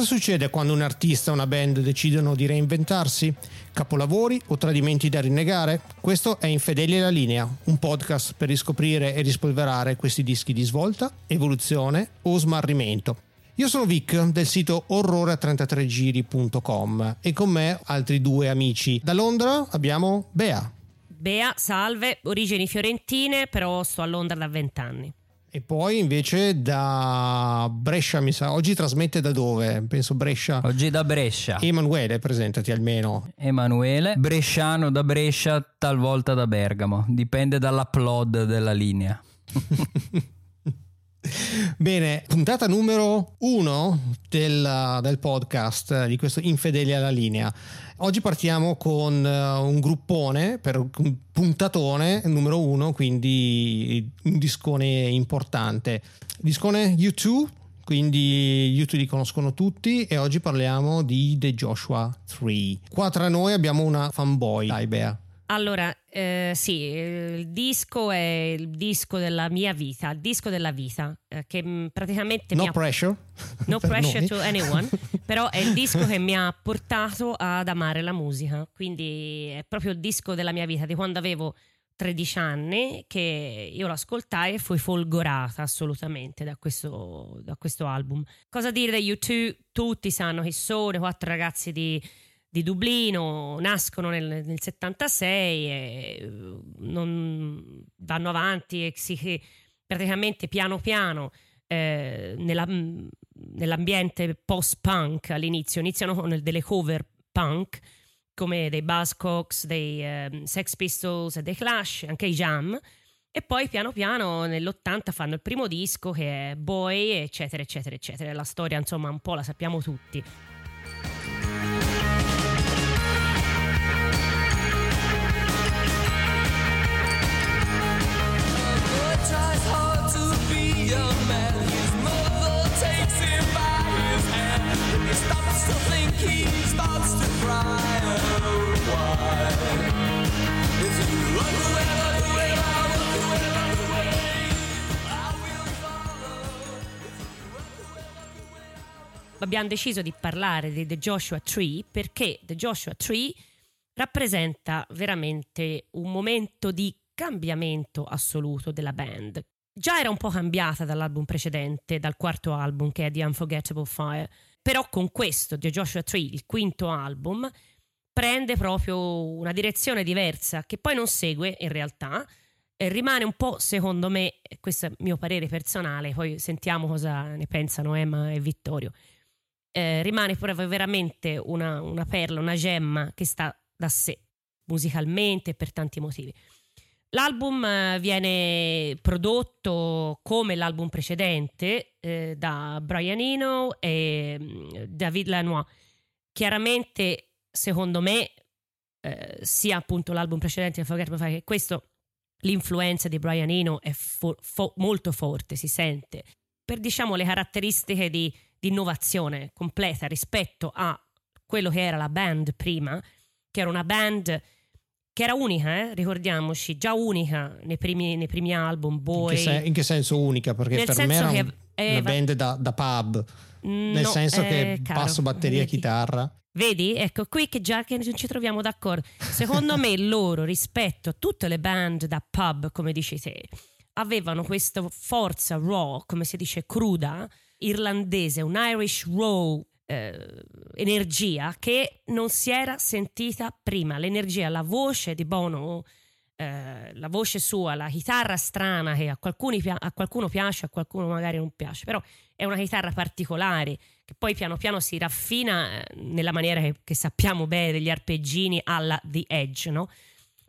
Cosa succede quando un artista o una band decidono di reinventarsi? Capolavori o tradimenti da rinnegare? Questo è Infedeli alla linea, un podcast per riscoprire e rispolverare questi dischi di svolta, evoluzione o smarrimento. Io sono Vic del sito orrore33giri.com e con me altri due amici. Da Londra abbiamo Bea. Bea, salve, origini fiorentine, però sto a Londra da vent'anni. E poi invece da Brescia, mi sa, oggi trasmette da dove? Penso Brescia. Oggi da Brescia. Emanuele, presentati almeno. Emanuele, bresciano da Brescia, talvolta da Bergamo, dipende dall'upload della linea. Bene, puntata numero uno del, del, podcast di questo Infedeli alla linea. Oggi partiamo con uh, un gruppone per un puntatone numero uno, quindi un discone importante. Discone U2, quindi YouTube li conoscono tutti e oggi parliamo di The Joshua 3. Qua tra noi abbiamo una fanboy, dai. Allora, eh, sì, il disco è il disco della mia vita, il disco della vita, eh, che mm, praticamente... No ha... pressure. No pressure to anyone, però è il disco che mi ha portato ad amare la musica, quindi è proprio il disco della mia vita, di quando avevo 13 anni che io lo ascoltai e fui folgorata assolutamente da questo, da questo album. Cosa dire degli U2? Tutti sanno chi sono, quattro ragazzi di di Dublino, nascono nel, nel 76 e non vanno avanti e si, praticamente piano piano eh, nella, nell'ambiente post-punk all'inizio, iniziano con delle cover punk come dei Buzzcocks, dei eh, Sex Pistols e dei Clash, anche i Jam e poi piano piano nell'80 fanno il primo disco che è Boy eccetera eccetera eccetera, la storia insomma un po' la sappiamo tutti. Abbiamo deciso di parlare di The Joshua Tree perché The Joshua Tree rappresenta veramente un momento di cambiamento assoluto della band. Già era un po' cambiata dall'album precedente, dal quarto album che è The Unforgettable Fire, però con questo The Joshua Tree, il quinto album, prende proprio una direzione diversa che poi non segue in realtà, rimane un po' secondo me, questo è il mio parere personale, poi sentiamo cosa ne pensano Emma e Vittorio, eh, rimane proprio veramente una, una perla, una gemma che sta da sé musicalmente e per tanti motivi. L'album eh, viene prodotto come l'album precedente eh, da Brian Eno e mm, David Lanois. Chiaramente, secondo me, eh, sia appunto l'album precedente che questo, l'influenza di Brian Eno è fo- fo- molto forte, si sente. Per diciamo le caratteristiche di di innovazione completa rispetto a quello che era la band prima, che era una band che era unica, eh? ricordiamoci, già unica nei primi, nei primi album. Boy. In che, sen- in che, senso unica? Perché Nel per me era un, eh, una band da, da pub, nel no, senso eh, che caro, basso, batteria, vedi. chitarra. Vedi? Ecco, qui che già che non ci troviamo d'accordo. Secondo me loro, rispetto a tutte le band da pub, come dici te, avevano questa forza raw, come si dice, cruda, irlandese, un Irish raw eh, energia che non si era sentita prima. L'energia, la voce di Bono, eh, la voce sua, la chitarra strana che a, a, qualcuno piace, a qualcuno magari non piace, però è una chitarra particolare che poi piano piano si raffina eh, nella maniera che, che, sappiamo bene degli arpeggini alla The Edge, no?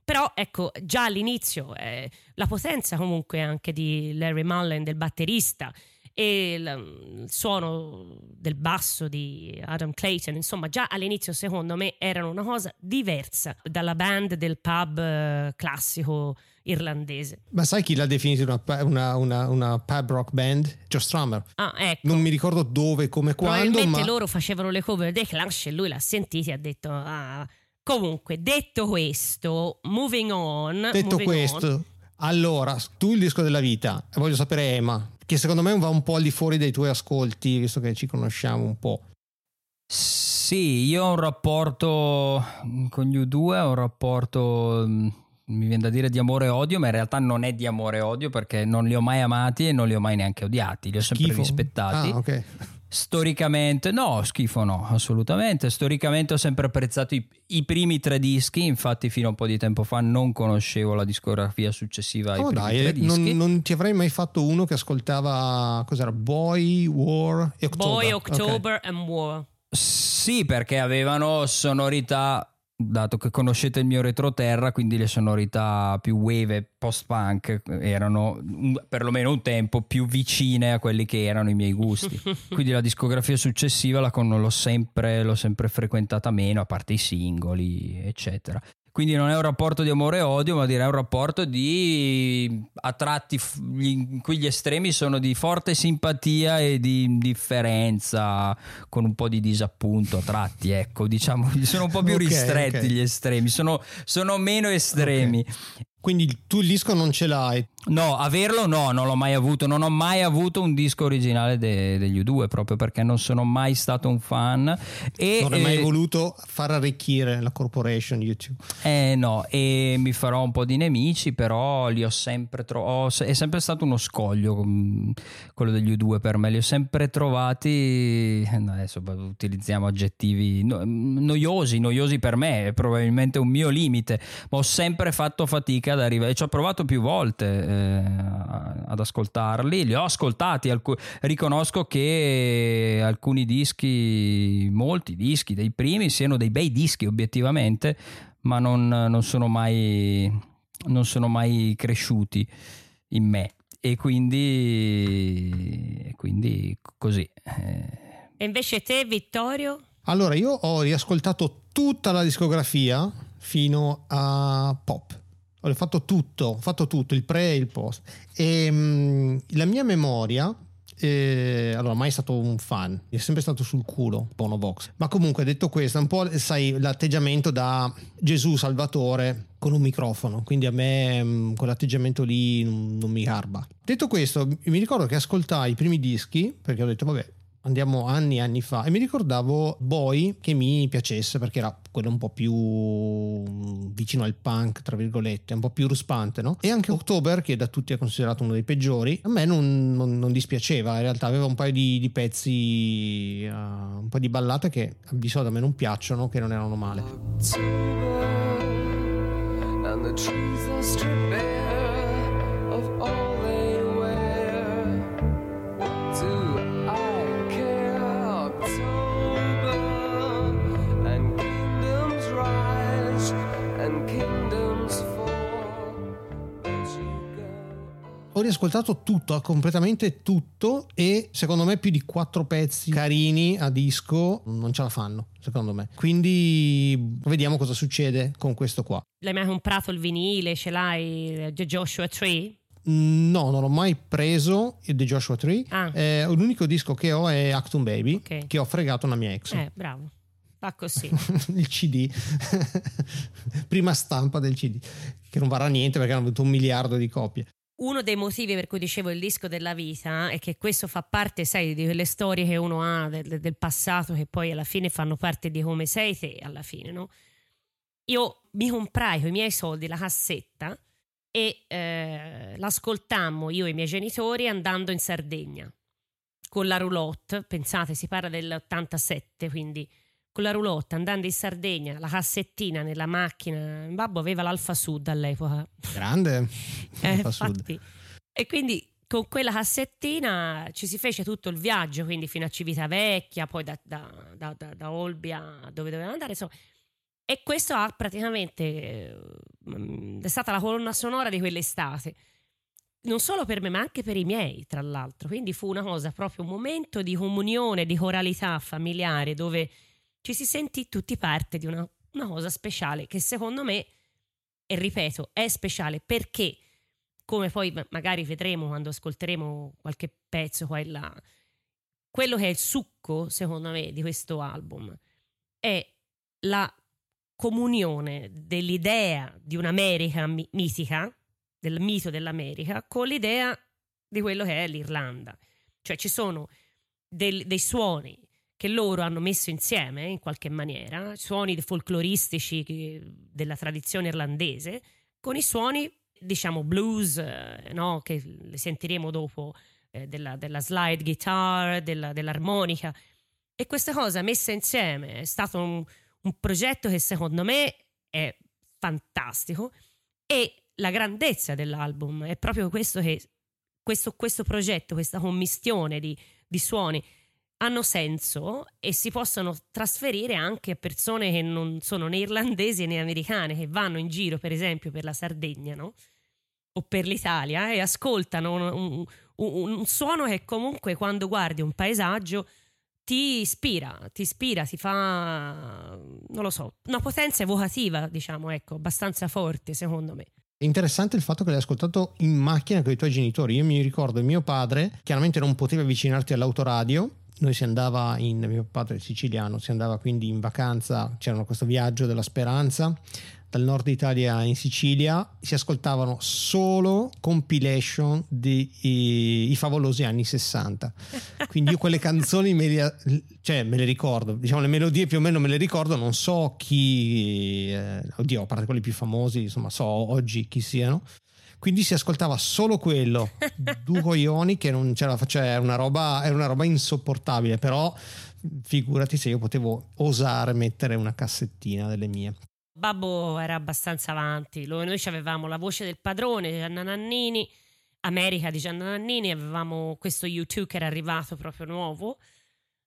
Però ecco, già all'inizio eh, la potenza comunque anche di Larry Mullen, del batterista, e il, suono del basso di Adam Clayton, insomma già all'inizio secondo me erano una cosa diversa dalla band del pub eh, classico irlandese. Ma sai chi l'ha definito una, una, una, una pub rock band? Joe Strummer. Ah, ecco. Non mi ricordo dove, come, quando. Probabilmente ma... loro facevano le cover dei Clash e lui l'ha sentita e ha detto... Ah. Comunque, detto questo, moving on. Detto moving questo, on. allora, tu il disco della vita, voglio sapere Emma, che secondo me va un po' al di fuori dei tuoi ascolti, visto che ci conosciamo un po'. Sì, io ho un rapporto con gli U2, ho un rapporto mm, mi viene da dire di amore e odio, ma in realtà non è di amore e odio perché non li ho mai amati e non li ho mai neanche odiati, li ho sempre Schifo? rispettati. Ah, ok. Storicamente, no, schifo no, assolutamente. Storicamente ho sempre apprezzato i, i primi tre dischi, infatti fino a un po' di tempo fa non conoscevo la discografia successiva ai Oh, primi dai, tre non, dischi. non ti avrei mai fatto uno che ascoltava cos'era? Boy, War e October. Boy. October and War. Sì, perché avevano sonorità, dato che conoscete il mio retroterra, quindi le sonorità più wave e post-punk erano perlomeno un tempo più vicine a quelli che erano i miei gusti. quindi la discografia successiva la con- l'ho sempre, l'ho sempre frequentata meno, a parte i singoli, eccetera. Quindi non è un rapporto di amore e odio, ma direi un rapporto di a tratti in cui gli estremi sono di forte simpatia e di indifferenza con un po' di disappunto a tratti, ecco, diciamo, sono un po' più Ok, ristretti ok. gli estremi, sono, sono meno estremi. Quindi tu il disco non ce l'hai. No, averlo no, non l'ho mai avuto, non ho mai avuto un disco originale de- degli U2 proprio perché non sono mai stato un fan e Non hai mai eh, voluto far arricchire la corporation YouTube. Eh no, e mi farò un po' di nemici, però li ho sempre trovati. È sempre stato uno scoglio mm, quello degli U2 per me. Li ho sempre trovati. eh, Adesso utilizziamo aggettivi no- noiosi, noiosi per me, è probabilmente un mio limite, ma ho sempre fatto fatica ad arrivare. Ci ho provato più volte eh, ad ascoltarli, li ho ascoltati. alcu- riconosco che alcuni dischi, molti dischi dei primi, siano dei bei dischi obiettivamente ma non, non sono mai non sono mai cresciuti in me e quindi e quindi così eh, E invece te, Vittorio? Allora, io ho riascoltato tutta la discografia fino a Pop. Ho fatto tutto, ho fatto tutto, il pre e il post. E mm, la mia memoria, eh, allora, mai stato un fan, è sempre stato sul culo Bono Vox. Ma comunque, detto questo, un po' sai l'atteggiamento da Gesù Salvatore con un microfono, quindi a me mm, quell'atteggiamento lì non, non mi garba. Detto questo, mi ricordo che ascoltai i primi dischi perché ho detto, vabbè, andiamo anni e anni fa e mi ricordavo Boy che mi piacesse perché era quello un po' più vicino al punk tra virgolette un po' più ruspante no? e anche October che da tutti è considerato uno dei peggiori a me non, non- non dispiaceva in realtà aveva un paio di, di pezzi uh, un po' di ballate che di solito a me non piacciono che non erano male October, ho riascoltato tutto, completamente tutto e secondo me più di quattro pezzi carini a disco non ce la fanno, secondo me. Quindi vediamo cosa succede con questo qua. L'hai mai comprato il vinile? Ce l'hai? The Joshua Tree? No, non ho mai preso il The Joshua Tree. Ah. Eh, l'unico disco che ho è Actum Baby, Ok. che ho fregato una mia ex. Eh, bravo. Fa così. il CD, prima stampa del CD, che non varrà niente perché hanno avuto un miliardo di copie. Uno dei motivi per cui dicevo il disco della vita è che questo fa parte, sai, di quelle storie che uno ha del, del passato che poi alla fine fanno parte di come sei te, alla fine, no? Io mi comprai con i miei soldi la cassetta e eh, l'ascoltammo io e i miei genitori andando in Sardegna con la roulotte. Pensate, si parla dell'87, quindi con la roulotte andando in Sardegna, la cassettina nella macchina. Babbo aveva l'Alfa Sud all'epoca. Grande. Eh, sud. infatti. E quindi con quella cassettina ci si fece tutto il viaggio, quindi fino a Civitavecchia, poi da, da, da, da- Olbia dove dovevamo andare, insomma. E questo ha praticamente eh, mm, è stata la colonna sonora di quell'estate. Non solo per me, ma anche per i miei, tra l'altro. Quindi fu una cosa, proprio un momento di comunione, di coralità familiare, dove ci si sentì tutti parte di una, una cosa speciale che secondo me, e ripeto, è speciale perché come poi ma- magari vedremo quando ascolteremo qualche pezzo qua e là, quello che è il succo, secondo me, di questo album è la comunione dell'idea di un'America mi- mitica, del mito dell'America, con l'idea di quello che è l'Irlanda. Cioè ci sono del- dei suoni che loro hanno messo insieme in qualche maniera, suoni folcloristici della tradizione irlandese, con i suoni, diciamo, blues, eh, no? che sentiremo dopo, eh, della, della slide guitar, della- dell'armonica. E questa cosa messa insieme è stato un, un progetto che secondo me è fantastico e la grandezza dell'album è proprio questo che questo, questo progetto, questa commistione di, di suoni hanno senso e si possono trasferire anche a persone che non sono né irlandesi né americane, che vanno in giro per esempio per la Sardegna, no? O per l'Italia e ascoltano un, un- un- un suono che comunque quando guardi un paesaggio ti ispira, ti ispira, ti fa, non lo so, una potenza evocativa, diciamo, ecco, abbastanza forte secondo me. È interessante il fatto che l'hai ascoltato in macchina con i tuoi genitori. Io mi ricordo mio padre, chiaramente non poteva avvicinarti all'autoradio. Noi si andava in, mio padre è siciliano, si andava quindi in vacanza, c'era questo viaggio della speranza dal nord Italia in Sicilia, si ascoltavano solo compilation di i, i favolosi anni 60. Quindi io quelle canzoni me le, cioè, me le ricordo, diciamo le melodie più o meno me le ricordo, non so chi, eh, oddio, a parte quelli più famosi, insomma so oggi chi siano. Quindi si ascoltava solo quello, due coglioni che non ce la faceva, era una roba, era una roba insopportabile, però figurati se io potevo osare mettere una cassettina delle mie. Babbo era abbastanza avanti, noi avevamo la voce del padrone Gianna Nannini, America di Gianna Nannini, avevamo questo U2 che era arrivato proprio nuovo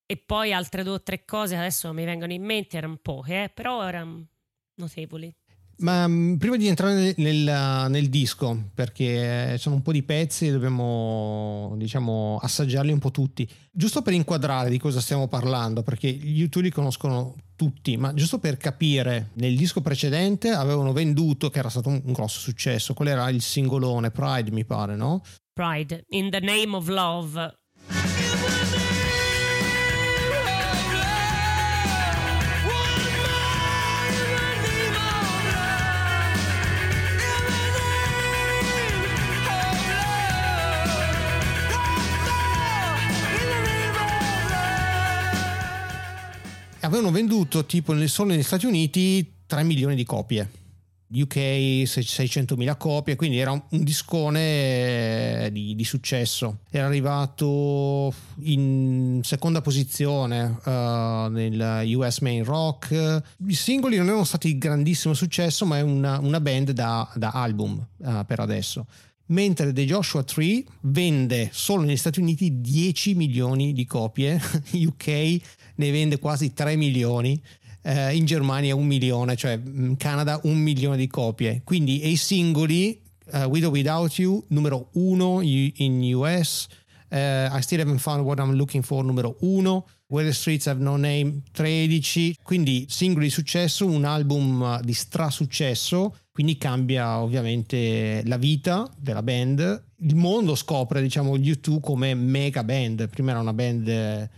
e poi altre due o tre cose adesso mi vengono in mente, erano poche, eh, però erano notevoli. Ma mh, prima di entrare nel, nel- nel disco, perché sono un po' di pezzi e dobbiamo diciamo assaggiarli un po' tutti, giusto per inquadrare di cosa stiamo parlando, perché gli YouTube li conoscono tutti, ma giusto per capire, nel disco precedente avevano venduto, che era stato un, un grosso successo, qual era il singolone, Pride mi pare, no? Pride, In the Name of Love. Avevano venduto tipo solo negli Stati Uniti 3 milioni di copie. UK 600.000 copie, quindi era un un discone eh, di, di successo. Era arrivato in seconda posizione eh, nel US Main Rock. I singoli non erano stati di grandissimo successo, ma è una, una band da, da album eh, per adesso. Mentre The Joshua Tree vende solo negli Stati Uniti 10 milioni di copie, UK ne vende quasi 3 milioni eh, in Germania un milione, cioè in Canada un milione di copie. Quindi e i singoli eh, With or Without You numero uno i- in US, eh, I Still Haven't Found What I'm Looking For numero uno, Where the Streets Have No Name 13, quindi singoli di successo, un album eh, di strasuccesso, quindi cambia ovviamente la vita della band, il mondo scopre diciamo gli U2 come mega band, prima era una band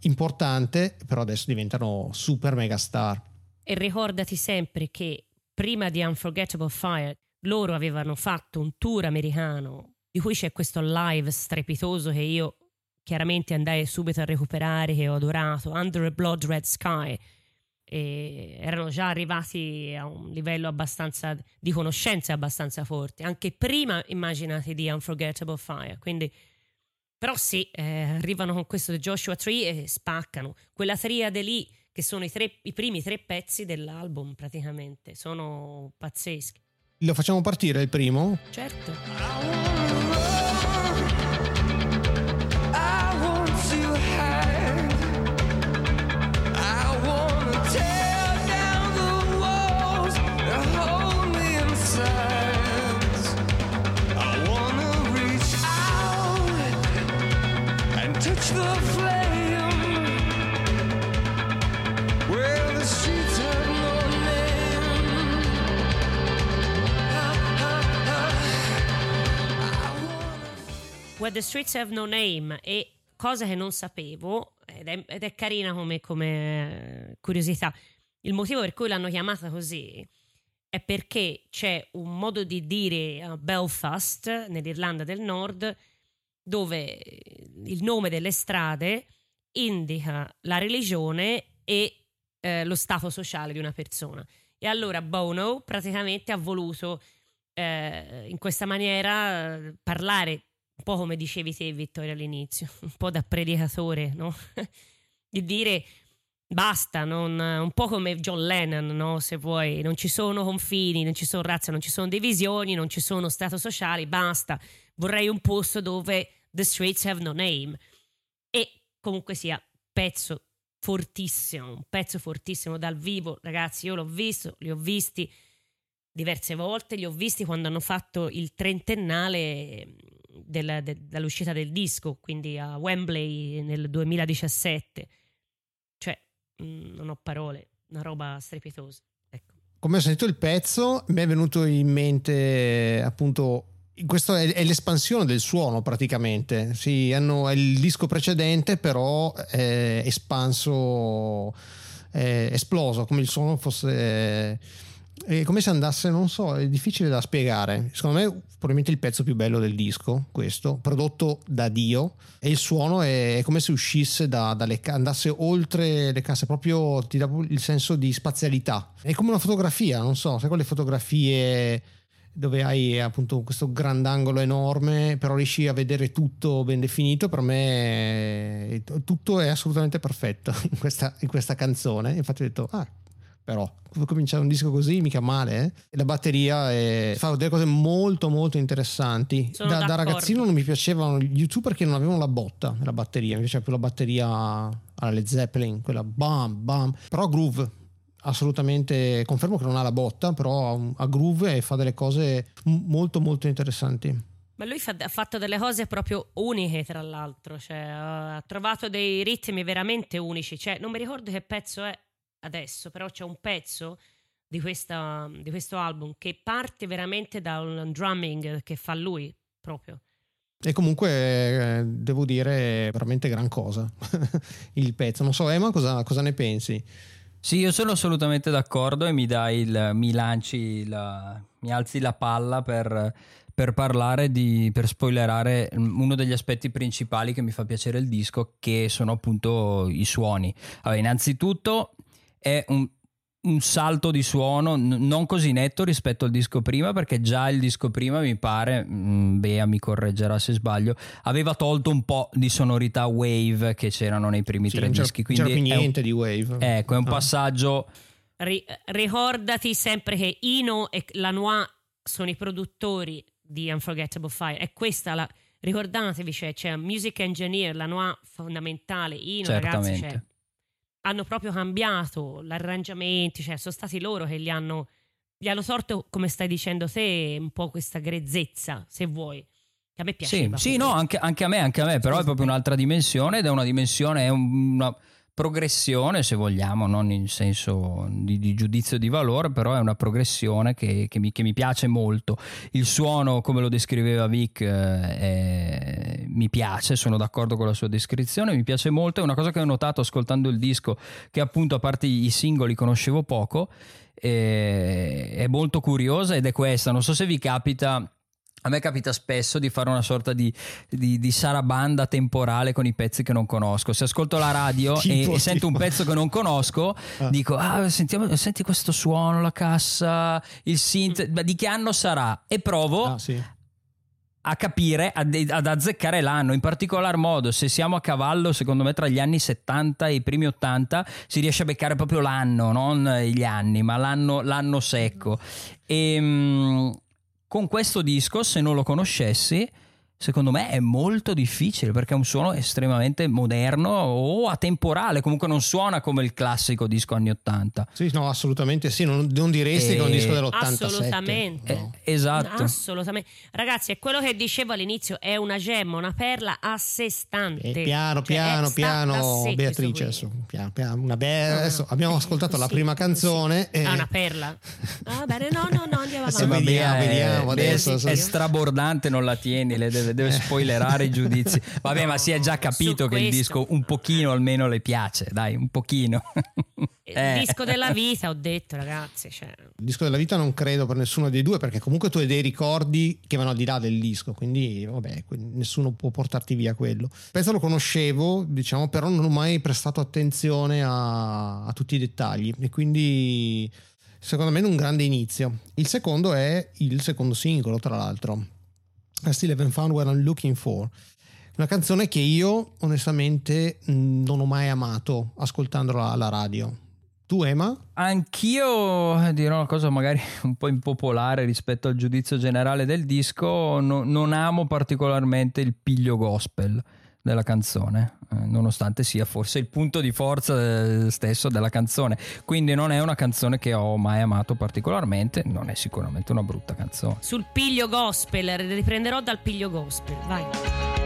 importante, però adesso diventano super mega star. E ricordati sempre che prima di Unforgettable Fire loro avevano fatto un tour americano di cui c'è questo live strepitoso che io chiaramente andai subito a recuperare che ho adorato, Under a Blood Red Sky. E erano già arrivati a un livello abbastanza di conoscenze abbastanza forte, anche prima immaginati di Unforgettable Fire. Quindi però sì, eh, arrivano con questo Joshua Tree e spaccano. Quella triade lì, che sono i, tre- i primi tre pezzi dell'album praticamente, sono pazzeschi. Lo facciamo partire il primo? Certo. Where the streets have no name. E cosa che non sapevo, ed è, ed è carina come, come, eh, curiosità, il motivo per cui l'hanno chiamata così è perché c'è un modo di dire a Belfast, nell'Irlanda del Nord, dove il nome delle strade indica la religione e eh, lo stato sociale di una persona. E allora Bono praticamente ha voluto eh, in questa maniera eh, parlare un po' come dicevi te Vittorio all'inizio, un po' da predicatore, no? di dire basta, non- un po' come John Lennon, no? se vuoi, non ci sono confini, non ci sono razze, non ci sono divisioni, non ci sono stato sociali, basta, vorrei un posto dove the streets have no name. E comunque sia, pezzo fortissimo, un pezzo fortissimo dal vivo, ragazzi, io l'ho visto, li ho visti diverse volte, li ho visti quando hanno fatto il trentennale della- de- dall'uscita del disco, quindi a Wembley nel 2017. Cioè, mm, non ho parole, una roba strepitosa. Ecco. Come ho sentito il pezzo, mi è venuto in mente appunto. Questo è, è l'espansione del suono praticamente. Sì, hanno, è il disco precedente, però è espanso, è esploso come il suono fosse. È come se andasse, non so, è difficile da spiegare. Secondo me, probabilmente il pezzo più bello del disco, questo, prodotto da Dio. E il suono è, come se uscisse da- dalle andasse oltre le casse, proprio ti dà il senso di spazialità. È come una fotografia, non so, sai quelle fotografie dove hai appunto questo grandangolo enorme, però riesci a vedere tutto ben definito. Per me tutto è assolutamente perfetto in questa, in questa canzone. Infatti ho detto, ah, però cominciare un disco così mica male eh? E la batteria è- fa delle cose molto molto interessanti da, da ragazzino non mi piacevano gli YouTube perché non avevano la botta la batteria mi piaceva più la batteria alla Led Zeppelin quella bam bam però Groove assolutamente confermo che non ha la botta però ha, Groove e fa delle cose molto molto interessanti Ma lui fa- ha fatto delle cose proprio uniche, tra l'altro. Cioè, ha trovato dei ritmi veramente unici. Cioè, non mi ricordo che pezzo è adesso, però c'è un pezzo di, questa- di questo album che parte veramente da un drumming che fa lui proprio. e comunque eh, devo dire veramente gran cosa il pezzo non so Emma cosa, cosa ne pensi Sì, io sono assolutamente d'accordo e mi dai il, mi lanci la, mi alzi la palla per, per parlare di, per spoilerare uno degli aspetti principali che mi fa piacere il disco, che sono appunto i suoni. Allora, innanzitutto è un, un salto di suono n- non così netto rispetto al disco prima, perché già il disco prima mi pare, mm, Bea mi correggerà se sbaglio, aveva tolto un po' di sonorità wave che c'erano nei primi Sì, tre c'era, dischi. c'era Quindi più è un- niente di Wave Ecco, è un Ah. passaggio. Ri- ricordati sempre che Ino e Lanois sono i produttori di Unforgettable Fire. È questa la. Ricordatevi, c'è, c'è un music engineer, Lanois fondamentale, Ino, ragazzi, Certamente. cioè, hanno proprio cambiato l'arrangiamento, cioè sono stati loro che gli hanno, gli hanno sorto, come stai dicendo te, un po' questa grezzezza, se vuoi. Che a me Sì, piaceva. sì, pure. no, anche, anche a me, anche a me, però è proprio un'altra dimensione ed è una dimensione, è un- una progressione, se vogliamo, non in senso di, di giudizio di valore, però è una progressione che, che mi, che mi piace molto. Il suono, come lo descriveva Vic, eh, mi piace, sono d'accordo con la sua descrizione, mi piace molto. È una cosa che ho notato ascoltando il disco, che appunto a parte i singoli conoscevo poco, eh, è molto curiosa ed è questa. Non so se vi capita. A me capita spesso di fare una sorta di, di, di sarabanda temporale con i pezzi che non conosco. Se ascolto la radio Tipo, e, e sento un pezzo che non conosco, Ah. dico: Ah, sentiamo, senti questo suono, la cassa, il synth, ma di che anno sarà? E provo Ah, sì. a capire, ad, azzeccare l'anno. In particolar modo, se siamo a cavallo, secondo me, tra gli anni 70 e i primi 80, si riesce a beccare proprio l'anno, non gli anni, ma l'anno, l'anno secco. E mm, con questo disco, se non lo conoscessi, secondo me è molto difficile perché è un suono estremamente moderno o atemporale. Comunque non suona come il classico disco anni 80. Sì, no, assolutamente sì. Non, non diresti E- che è un disco dell'87. Assolutamente. No. Eh, esatto. Assolutamente. Ragazzi, è quello che dicevo all'inizio, è una gemma, una perla a sé stante. Eh, piano, Cioè, piano, piano, sé Beatrice. Adesso, piano, piano, una be- No, no, adesso abbiamo Eh, ascoltato la così, prima canzone. e- Ah, una perla. Ah, bene, no, no, no, andiamo Sì, avanti. vediamo, Bea è- vediamo Bea adesso. è, è strabordante, non la tieni, le deve deve, deve spoilerare i giudizi. Vabbè, ma si è già capito Su che il questo. disco un pochino almeno le piace, dai, un pochino. Il Eh. disco della vita, ho detto, ragazzi. Cioè, Il disco della vita non credo per nessuno dei due perché comunque tu hai dei ricordi che vanno al di là del disco, quindi vabbè, nessuno può portarti via quello. Penso lo conoscevo, diciamo, però non ho mai prestato attenzione a, a tutti i dettagli e quindi secondo me è un grande inizio. Il secondo è il secondo singolo, tra l'altro. I still haven't found what I'm looking for. Una canzone che io onestamente non ho mai amato ascoltandola alla radio. Tu Emma? Anch'io dirò una cosa magari un po' impopolare rispetto al giudizio generale del disco, no- non amo particolarmente il piglio gospel della canzone, eh, nonostante sia forse il punto di forza eh, stesso della canzone. Quindi non è una canzone che ho mai amato particolarmente, non è sicuramente una brutta canzone. sul piglio gospel, riprenderò dal piglio gospel. Vai.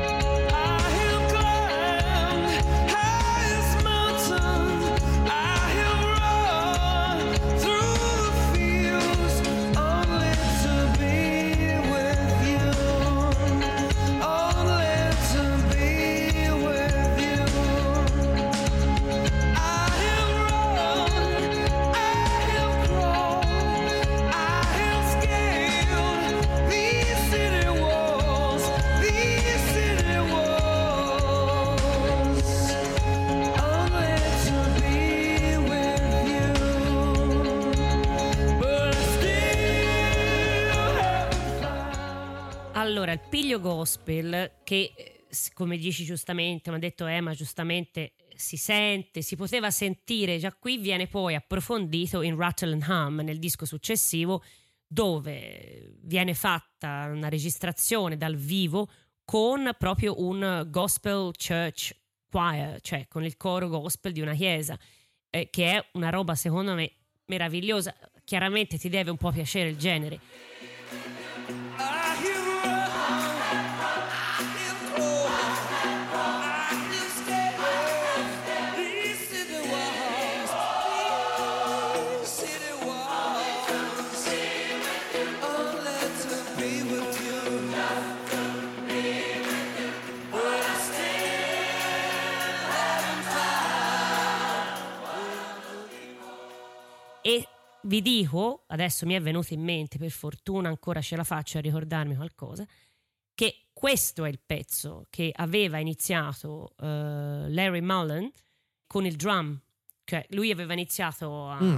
Il piglio gospel, che eh, come dici giustamente, mi ha detto Emma giustamente, si sente, si poteva sentire già qui, viene poi approfondito in Rattle and Hum, nel disco successivo, dove viene fatta una registrazione dal vivo con proprio un gospel church choir, cioè con il coro gospel di una chiesa, eh, che è una roba secondo me meravigliosa. Chiaramente ti deve un po' piacere il genere. Vi dico, adesso mi è venuto in mente, per fortuna ancora ce la faccio a ricordarmi qualcosa, che questo è il pezzo che aveva iniziato eh, Larry Mullen con il drum. Cioè, lui aveva iniziato a, Mm.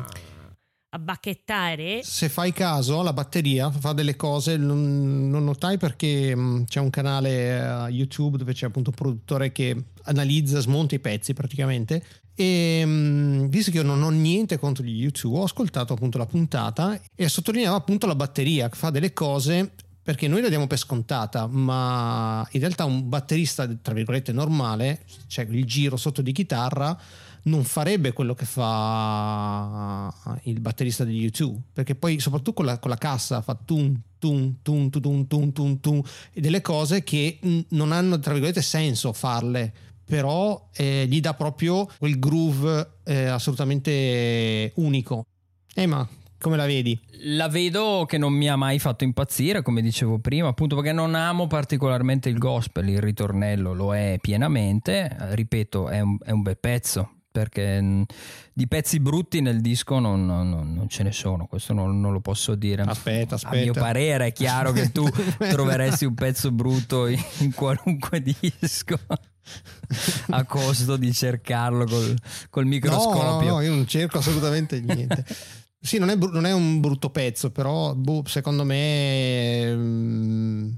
a bacchettare. Se fai caso, la batteria fa delle cose, non, non notai perché mh, c'è un canale eh, YouTube dove c'è appunto un produttore che analizza, smonta i pezzi praticamente. E mh, visto che io non ho niente contro gli YouTube, ho ascoltato appunto la puntata e sottolineava appunto la batteria che fa delle cose perché noi la diamo per scontata, ma in realtà un batterista, tra virgolette, normale, cioè il giro sotto di chitarra, non farebbe quello che fa il batterista degli YouTube, perché poi soprattutto con la, con la cassa fa tum tum tum tum tum tum tum tum e delle cose che non hanno tra virgolette senso farle però eh, gli dà proprio quel groove eh, assolutamente unico. Emma come la vedi? La vedo che non mi ha mai fatto impazzire, come dicevo prima, appunto perché non amo particolarmente il gospel, il ritornello lo è pienamente, ripeto, è un, è un bel pezzo, perché mh, di pezzi brutti nel disco non, non- non- ce ne sono, questo non, non lo posso dire. Aspetta, A mio aspetta. parere è chiaro che tu troveresti un pezzo brutto in, qualunque disco. A costo di cercarlo col, col microscopio. no, no, io non cerco assolutamente niente. Sì, non è, non è un brutto pezzo, però boh, secondo me mm,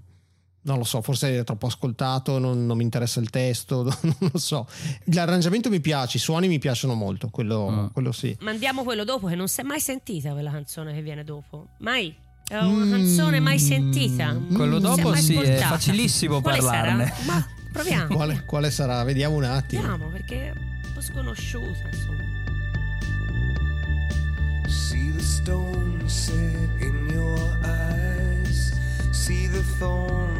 non lo so, forse è troppo ascoltato, non, non mi interessa il testo, non lo so. L'arrangiamento mi piace, i suoni mi piacciono molto, quello, Mm. quello sì. Mandiamo quello dopo, che non si è mai sentita quella canzone che viene dopo. Mai. È una Mm. canzone mai sentita. Quello Non si è dopo sì, è facilissimo Quale parlarne. sarà? Ma proviamo. Quale, quale sarà? Vediamo un attimo. Vediamo, perché è un po' sconosciuta, insomma. See the stone set in your eyes. See the thorn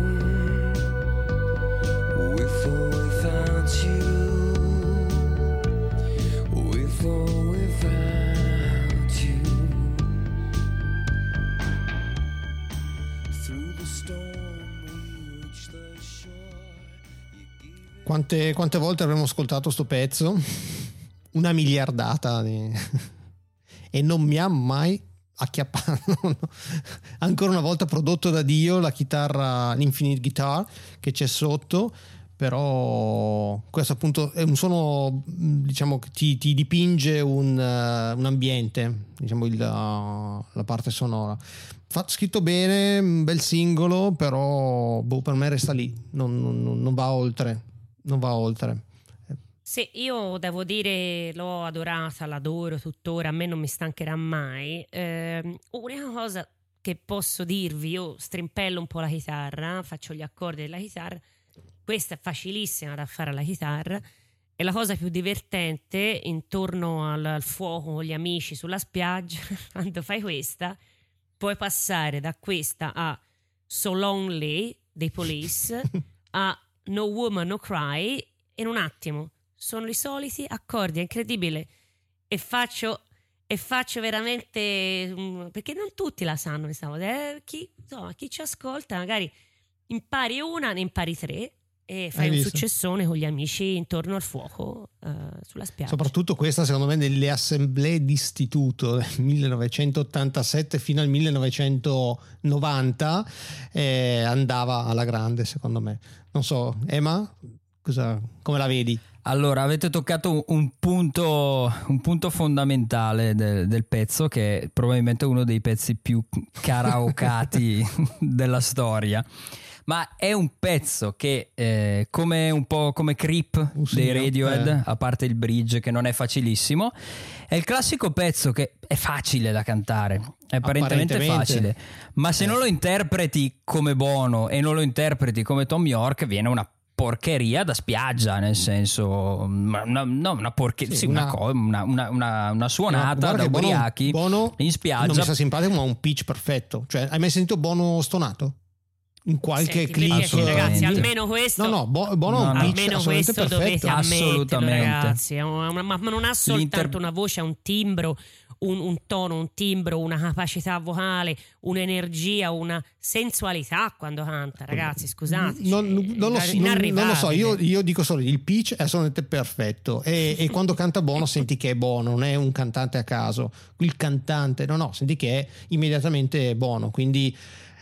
Quante, quante volte avremmo ascoltato sto pezzo? Una miliardata. di- e non mi ha mai acchiappato. Ancora una volta prodotto da Dio la chitarra, l'Infinite Guitar che c'è sotto. Però questo appunto è un suono, mh, diciamo, che ti, ti dipinge un, eh, un ambiente, diciamo il- la parte sonora. Fa- scritto bene, un bel singolo, però boh, per me resta lì, non- non- non va oltre non va oltre. Sì, io devo dire, l'ho adorata, l'adoro tuttora, a me non mi stancherà mai. Ehm, una cosa che posso dirvi, io strimpello un po' la chitarra, faccio gli accordi della chitarra, questa è facilissima da fare alla chitarra e la cosa più divertente intorno al, al fuoco con gli amici sulla spiaggia, quando fai questa, puoi passare da questa a So Lonely dei Police a No Woman No Cry in un attimo. Sono i soliti accordi, è incredibile. E faccio, e faccio veramente. mm, perché non tutti la sanno eh, chi, insomma, chi ci ascolta, magari impari una, ne impari tre. E fai Hai un visto? successone con gli amici intorno al fuoco eh, sulla spiaggia. Soprattutto questa, secondo me, nelle assemblee d'istituto del 1987 fino al 1990 eh, andava alla grande, secondo me. Non so, Emma, cosa, come la vedi? Allora, avete toccato un punto, un punto fondamentale del, del pezzo, che è probabilmente uno dei pezzi più karaokati della storia. Ma è un pezzo che, eh, come un po' come Creep Un dei Radiohead, eh. a parte il bridge che non è facilissimo, è il classico pezzo che è facile da cantare, è apparentemente, Apparentemente. facile, ma se Eh. non lo interpreti come Bono e non lo interpreti come Tom York, viene una porcheria da spiaggia, nel senso, una, no, una porcheria, Sì, sì, una, una- una- una- suonata da che Bono- ubriachi Bono in spiaggia. Non mi sta simpatico, ma un pitch perfetto. Cioè, hai mai sentito Bono stonato? In qualche Senti, per clip? ragazzi, almeno questo. No, no, Bo- Bono ha No, Almeno questo dovete perfetto. ammetterlo, Assolutamente. ragazzi. Una- ma, ma non ha soltanto L'inter- una voce, ha un timbro, un, un tono, un timbro, una capacità vocale, un'energia, una sensualità quando canta, ragazzi. Scusate. Non, non lo, so- non- non lo so, io, io dico solo il pitch è assolutamente perfetto e, e quando canta Bono senti che è Bono, non è un cantante a caso. Il cantante, no, no, senti che è immediatamente Bono, quindi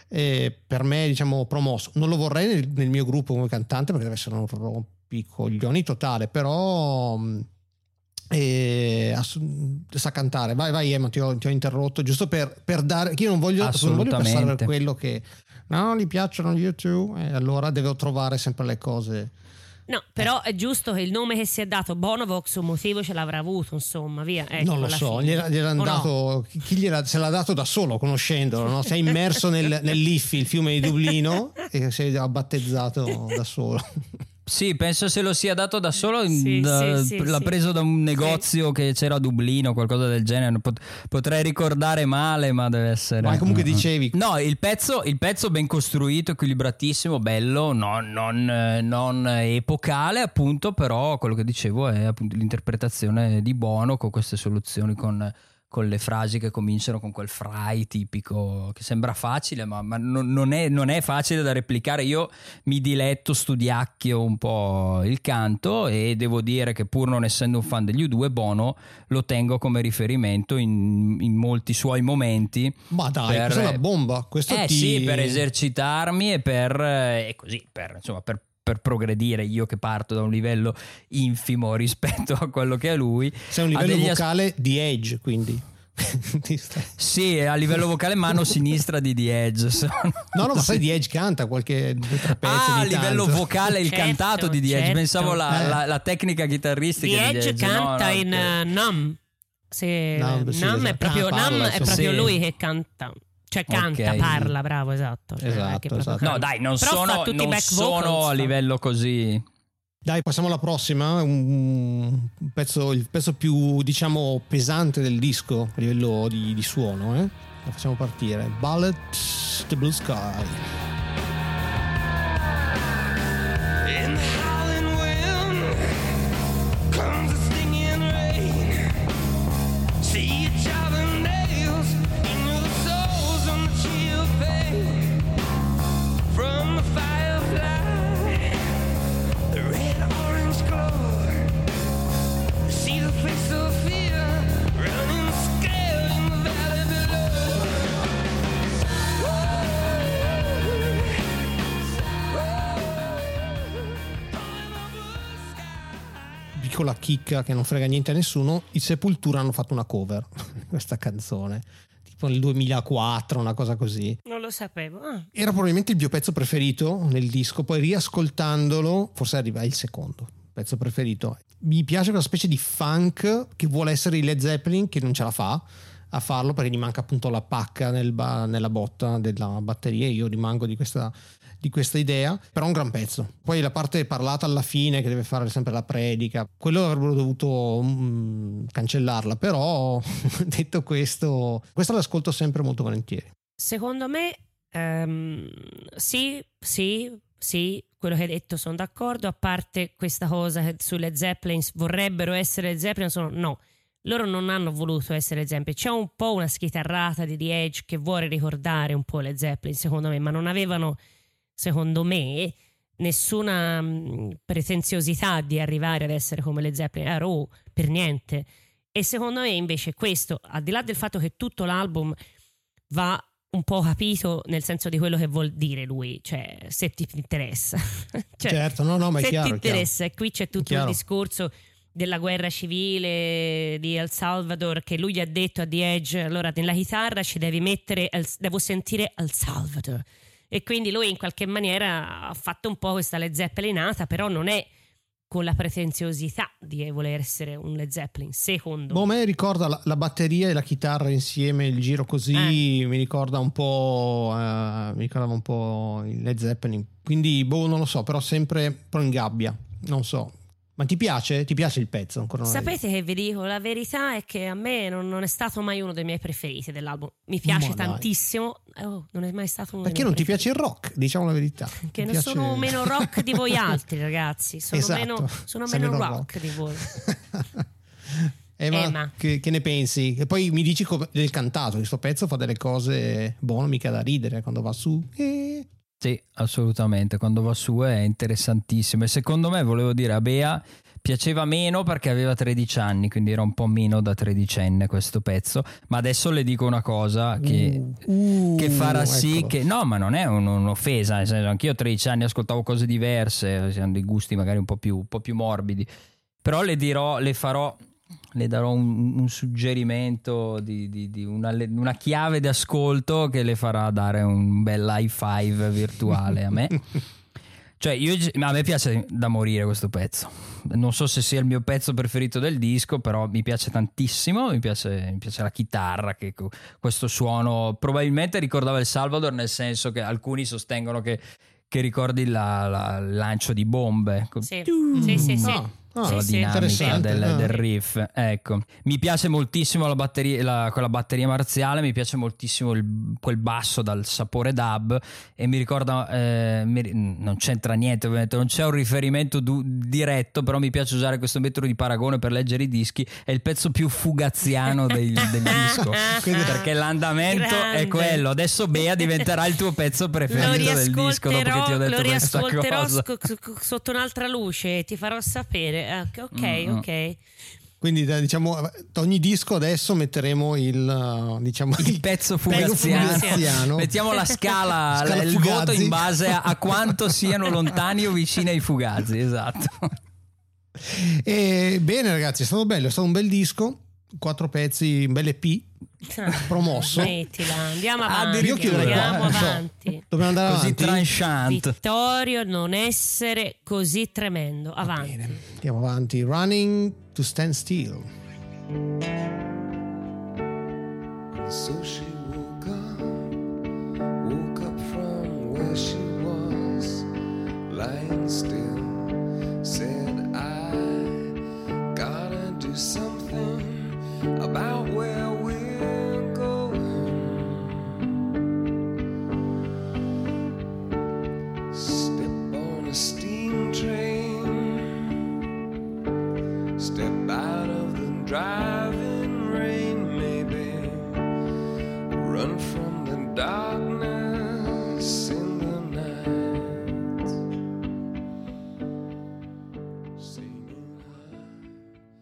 eh, per me diciamo promosso. Non lo vorrei nel, nel mio gruppo come cantante perché deve essere un rompicoglioni totale, però... eh, ass- sa cantare vai vai Emma ti ho, ti ho interrotto giusto per, per dare io non voglio, non voglio passare per quello che no gli piacciono YouTube e allora devo trovare sempre le cose No, però è giusto che il nome che si è dato Bonovox un motivo ce l'avrà avuto, insomma, via. ecco, non lo so gliel'ha no? dato chi- chi gliela, se l'ha dato da solo conoscendolo no? si è immerso nel, nell'Iffi il fiume di Dublino e si è battezzato da solo Sì, penso se lo sia dato da solo, Sì, da- sì, sì, l'ha sì. preso da un negozio che c'era a Dublino, qualcosa del genere. Pot- potrei ricordare male, ma deve essere. ma comunque dicevi No, il pezzo, il pezzo ben costruito, equilibratissimo, bello, non, non, eh, non epocale, appunto, però quello che dicevo è appunto l'interpretazione di Bono con queste soluzioni, con, con le frasi che cominciano con quel fry tipico, che sembra facile, ma, ma non, non è, non è facile da replicare. Io mi diletto, studiacchio un po' il canto e devo dire che pur non essendo un fan degli U2, Bono lo tengo come riferimento in, in molti suoi momenti. ma dai per- questa è una bomba questo Eh ti... sì, per esercitarmi e per eh, e così, per, insomma, per, per progredire io che parto da un livello infimo rispetto a quello che è lui. sei un livello degli as- vocale di Edge quindi Sì, a livello vocale mano sinistra di The Edge. sono. no no ma sai di Edge canta qualche pezzi Ah, a livello tanto. vocale il Certo, cantato di The Edge. certo. Pensavo la, Eh. la- la tecnica chitarristica The di Edge The Edge. No, canta no, in che- eh, Numb. Se, Numb, sì, Numb è esatto. proprio, Ah, parla, Numb è proprio Sì. lui che canta. Cioè canta, Ok. parla, bravo, esatto. Cioè, Esatto, esatto. No, dai, non Però sono, non sono a livello così. Dai, passiamo alla prossima. Un pezzo, il pezzo più, diciamo, pesante del disco a livello di, di suono. Eh? La facciamo partire. Ballet the Blue Sky. Piccola chicca che non frega niente a nessuno. I Sepultura hanno fatto una cover di questa canzone. Tipo nel 2004, una cosa così. Non lo sapevo. Ah, Era probabilmente il mio pezzo preferito nel disco, poi riascoltandolo, forse arriva il secondo pezzo preferito. Mi piace quella specie di funk che vuole essere i Led Zeppelin, che non ce la fa a farlo perché gli manca appunto la pacca nel ba- nella botta della batteria. Io rimango di questa, di questa idea, però un gran pezzo. Poi la parte parlata alla fine, che deve fare sempre la predica, quello avrebbero dovuto mm, cancellarla, però detto questo, questo l'ascolto sempre molto volentieri. Secondo me, ehm, sì, sì, sì, quello che hai detto sono d'accordo, a parte questa cosa sulle Zeppelin vorrebbero essere Zeppelin, sono no. Loro non hanno voluto essere Zeppelin. C'è un po' una schitarrata di The Edge che vuole ricordare un po' le Zeppelin, secondo me, ma non avevano, secondo me, nessuna mh, pretenziosità di arrivare ad essere come le Zeppelin. Ah, oh, per niente. E secondo me, invece, questo, al di là del fatto che tutto l'album va un po' capito nel senso di quello che vuol dire lui, cioè se ti interessa. Cioè, certo, no, no, ma è se chiaro. ti è chiaro. interessa, e qui c'è tutto il discorso della guerra civile di El Salvador che lui gli ha detto a The Edge allora nella chitarra ci devi mettere devo sentire El Salvador e quindi lui in qualche maniera ha fatto un po' questa Led Zeppelinata però non è con la pretenziosità di voler essere un Led Zeppelin secondo Boh, a me ricorda la, la batteria e la chitarra insieme, il giro così, mi ricorda un po'. eh, mi ricordava un po' il Led Zeppelin. Quindi, boh, non lo so, però sempre però in gabbia. Non so. Ma ti piace? Ti piace il pezzo? Ancora non l'hai Sapete che vi dico, la verità è che a me non, non è stato mai uno dei miei preferiti dell'album. Mi piace Ma tantissimo. Oh, non è mai stato uno Perché non miei ti piace il rock? Diciamo la verità. preferiti. Che ne piace- sono meno rock di voi altri, ragazzi. Sono Esatto. meno, sono meno meno rock, di voi. Emma, Emma. Che, che ne pensi? E poi mi dici co- del cantato. Questo pezzo fa delle cose buone, mica da ridere quando va su. Eh, Sì, assolutamente. Quando va su è interessantissimo. E secondo me, volevo dire, a Bea piaceva meno perché aveva 13 anni, quindi era un po' meno da tredicenne questo pezzo. Ma adesso le dico una cosa che, uh, che farà sì eccolo. che... No, ma non è un- un'offesa, nel senso, anch'io a 13 anni ascoltavo cose diverse, hanno dei gusti magari un po' più, un po' più morbidi. Però le dirò, le farò... Le darò un, un suggerimento di, di- di una, una chiave d'ascolto che le farà dare un bel high five virtuale a me. Cioè, io, a me piace da morire questo pezzo. Non so se sia il mio pezzo preferito del disco, però mi piace tantissimo. Mi piace, mi piace la chitarra, che questo suono probabilmente ricordava il Salvador, nel senso che alcuni sostengono che, che ricordi la- la- il lancio di bombe. Sì, sì, sì. sì. Ah, ah, Sì, la sì. dinamica Interessante, del, ah. del riff. Ecco, mi piace moltissimo la batteria, la- quella batteria marziale, mi piace moltissimo il- quel basso dal sapore dub e mi ricorda, eh, mi non c'entra niente ovviamente, non c'è un riferimento du- diretto, però mi piace usare questo metodo di paragone per leggere i dischi, è il pezzo più fugaziano del, del disco, Quindi- perché l'andamento Grande. è quello. Adesso Bea diventerà il tuo pezzo preferito del disco dopo che ti ho detto lo riascolterò sotto un'altra luce ti farò sapere. Ah, ok, Mm-hmm. ok. Quindi dai, diciamo, a ogni disco adesso metteremo il, uh, diciamo, il pezzo fugaziano. fugaziano. Mettiamo la scala, Scala il Fugazzi. voto in base a, a quanto siano lontani o vicini ai fugazzi, esatto. E, bene ragazzi, è stato bello, è stato un bel disco, quattro pezzi, un bel EP promosso. Mettila, andiamo ah, avanti. Ah, andiamo avanti. Dobbiamo andare così avanti. Tranchant. Vittorio, non essere così tremendo. Avanti. Andiamo avanti. Running to stand still. So she woke up, woke up from where she was, lying still. Said, I gotta do something about where driving rain, maybe. Run from the darkness in the night.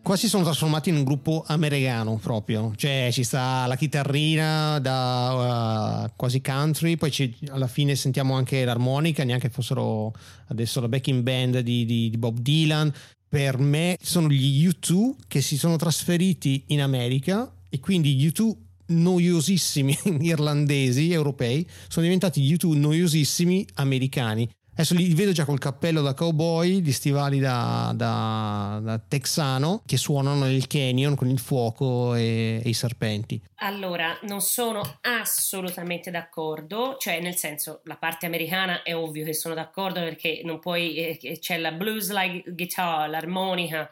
Qua si sono trasformati in un gruppo americano proprio, cioè ci sta la chitarrina da uh, quasi country, poi ci, alla fine sentiamo anche l'armonica, neanche fossero adesso la backing band di, di, di Bob Dylan, per me sono gli U2 che si sono trasferiti in America e quindi gli U2 noiosissimi irlandesi, europei, sono diventati gli U2 noiosissimi americani. Adesso li vedo già col cappello da cowboy, gli stivali da, da- da texano che suonano nel canyon con il fuoco e, e i serpenti. Allora, non sono assolutamente d'accordo, cioè nel senso la parte americana è ovvio che sono d'accordo perché non puoi, eh, c'è la blues like guitar, l'armonica,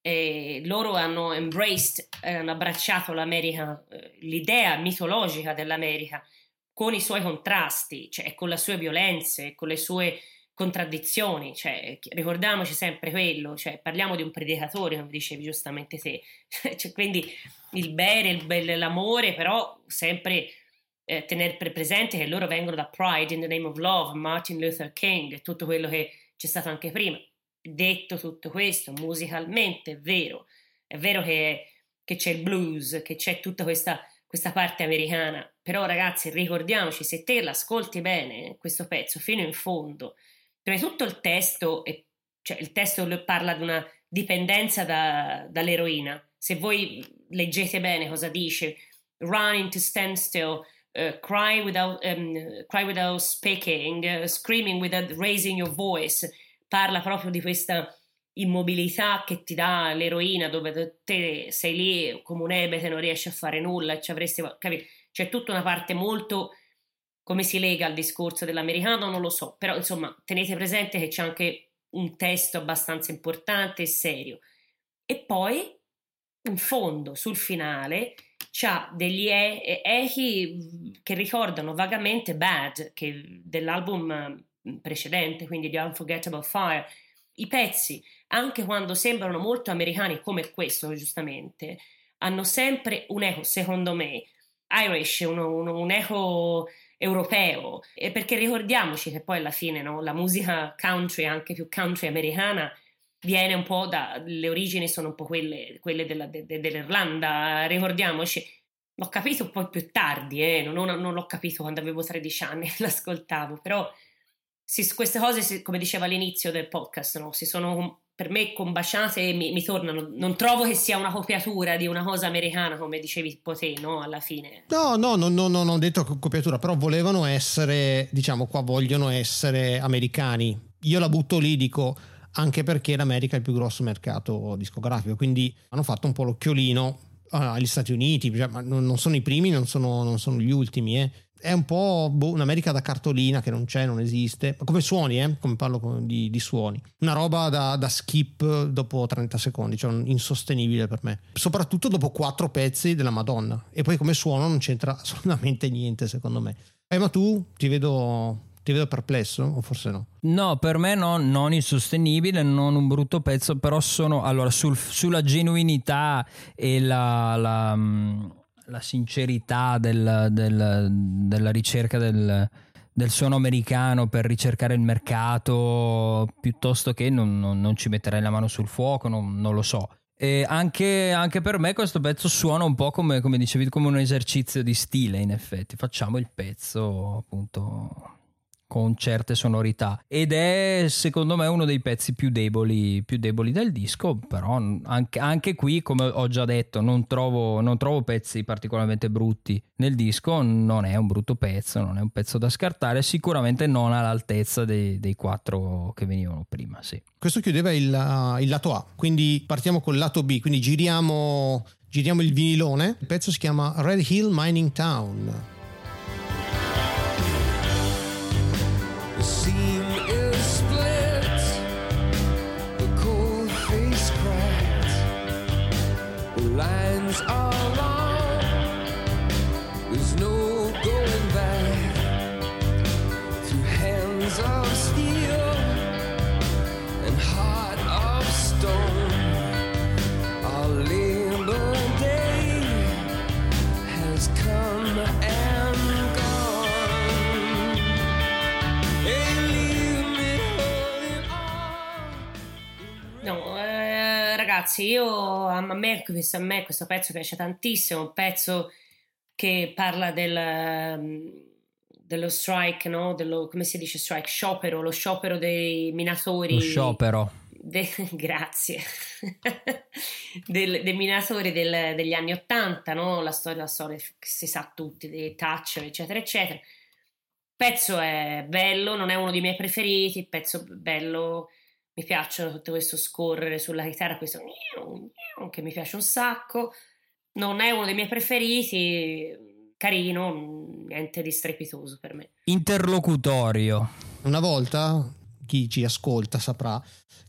e loro hanno embraced, eh, hanno abbracciato l'America, eh, l'idea mitologica dell'America con i suoi contrasti, cioè con le sue violenze, con le sue contraddizioni, cioè ricordiamoci sempre quello, cioè parliamo di un predicatore, come dicevi giustamente te, Cioè, quindi il bene, il bel- l'amore, però sempre eh, tenere pre- presente che loro vengono da Pride in the Name of Love, Martin Luther King, e tutto quello che c'è stato anche prima. Detto tutto questo, musicalmente è vero, è vero che, che c'è il blues, che c'è tutta questa, questa parte americana, però ragazzi ricordiamoci, se te l'ascolti bene, questo pezzo, fino in fondo, prima di tutto il testo, è- cioè il testo parla di una dipendenza da- dall'eroina. Se voi leggete bene cosa dice, running to stand still, uh, cry, without, um, cry without speaking, uh, screaming without raising your voice, parla proprio di questa immobilità che ti dà l'eroina dove te sei lì come un ebete non riesci a fare nulla ci avresti capi- c'è tutta una parte molto come si lega al discorso dell'americano non lo so però insomma tenete presente che c'è anche un testo abbastanza importante e serio. E poi in fondo sul finale c'ha degli e- echi che ricordano vagamente Bad che dell'album precedente quindi di Unforgettable Fire i pezzi anche quando sembrano molto americani come questo giustamente hanno sempre un eco secondo me. Irish uno- uno- un eco europeo. E perché ricordiamoci che poi alla fine no, la musica country anche più country americana viene un po' da le origini sono un po' quelle, quelle della- de- de- dell'Irlanda. Ricordiamoci l'ho capito un po' più tardi eh, non, non- non l'ho capito quando avevo 13 anni l'ascoltavo però si- queste cose si- come dicevo all'inizio del podcast no, si sono per me combaciate e mi, mi tornano non trovo che sia una copiatura di una cosa americana come dicevi te no alla fine No, no, no, no, non ho detto co- copiatura, però volevano essere, diciamo qua vogliono essere americani. Io la butto lì, dico anche perché l'America è il più grosso mercato discografico, quindi hanno fatto un po' l'occhiolino ah, agli Stati Uniti, cioè, non sono i primi, non sono, non sono gli ultimi, eh. È un po' boh, un'America da cartolina che non c'è, non esiste. Come suoni, eh? Come parlo di, di suoni. Una roba da, da skip dopo 30 secondi, cioè insostenibile per me. Soprattutto dopo quattro pezzi della Madonna. E poi come suono non c'entra assolutamente niente, secondo me. Eh, ma tu ti vedo, ti vedo perplesso, o forse no? No, per me no, non insostenibile, non un brutto pezzo, però sono allora sul- sulla genuinità e la, la, mm, la sincerità del- del- della ricerca del, del suono americano per ricercare il mercato, piuttosto che non, non- non ci metterei la mano sul fuoco, non, non lo so. E anche, anche per me questo pezzo suona un po' come, come dicevi, come un esercizio di stile, in effetti. Facciamo il pezzo appunto con certe sonorità ed è secondo me uno dei pezzi più deboli, più deboli del disco però anche, anche qui come ho già detto non trovo, non trovo pezzi particolarmente brutti nel disco non è un brutto pezzo non è un pezzo da scartare sicuramente non all'altezza dei, dei quattro che venivano prima sì. Questo chiudeva il, il lato A, quindi partiamo col lato B, quindi giriamo, giriamo il vinilone. Il pezzo si chiama Red Hill Mining Town. The seam ragazzi, io a me, questo, a me questo pezzo piace tantissimo, un pezzo che parla del, um, dello strike, no? Dello, come si dice strike? Sciopero, lo sciopero dei minatori. Lo sciopero. De, grazie. del, dei minatori del, degli anni Ottanta, no? La storia, la storia che si sa tutti, dei Thatcher, eccetera, eccetera. Il pezzo è bello, non è uno dei miei preferiti, il pezzo è bello mi piacciono tutto questo scorrere sulla chitarra, questo che mi piace un sacco. Non è uno dei miei preferiti, carino, niente di strepitoso per me. Interlocutorio. Una volta chi ci ascolta saprà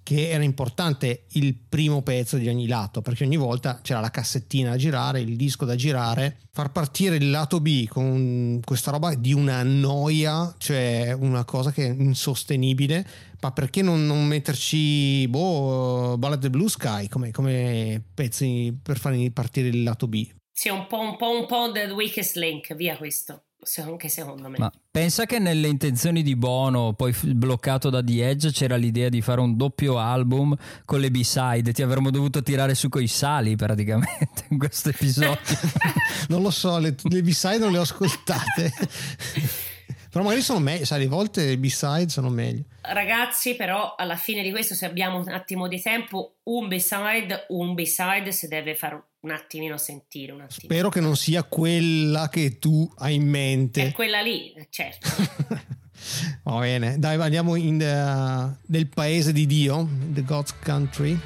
che era importante il primo pezzo di ogni lato perché ogni volta c'era la cassettina da girare, il disco da girare, far partire il lato B con questa roba di una noia, cioè una cosa che è insostenibile, ma perché non, non metterci boh, Ballad the Blue Sky come, come pezzi per far partire il lato B? Sì, un po', un po', un po' The Weakest Link, via questo anche secondo me. Ma pensa che nelle intenzioni di Bono, poi bloccato da The Edge, c'era l'idea di fare un doppio album con le B-side. Ti avremmo dovuto tirare su coi sali praticamente in questo episodio. non lo so, le, le B-side non le ho ascoltate. Però magari sono meglio, sai, a volte le B-side sono meglio. Ragazzi, però alla fine di questo, se abbiamo un attimo di tempo, un B-side, un B-side si deve fare un attimino sentire. Un attimino. Spero che non sia quella che tu hai in mente. È quella lì, certo. Va bene, dai, andiamo in uh, nel paese di Dio, The God's Country.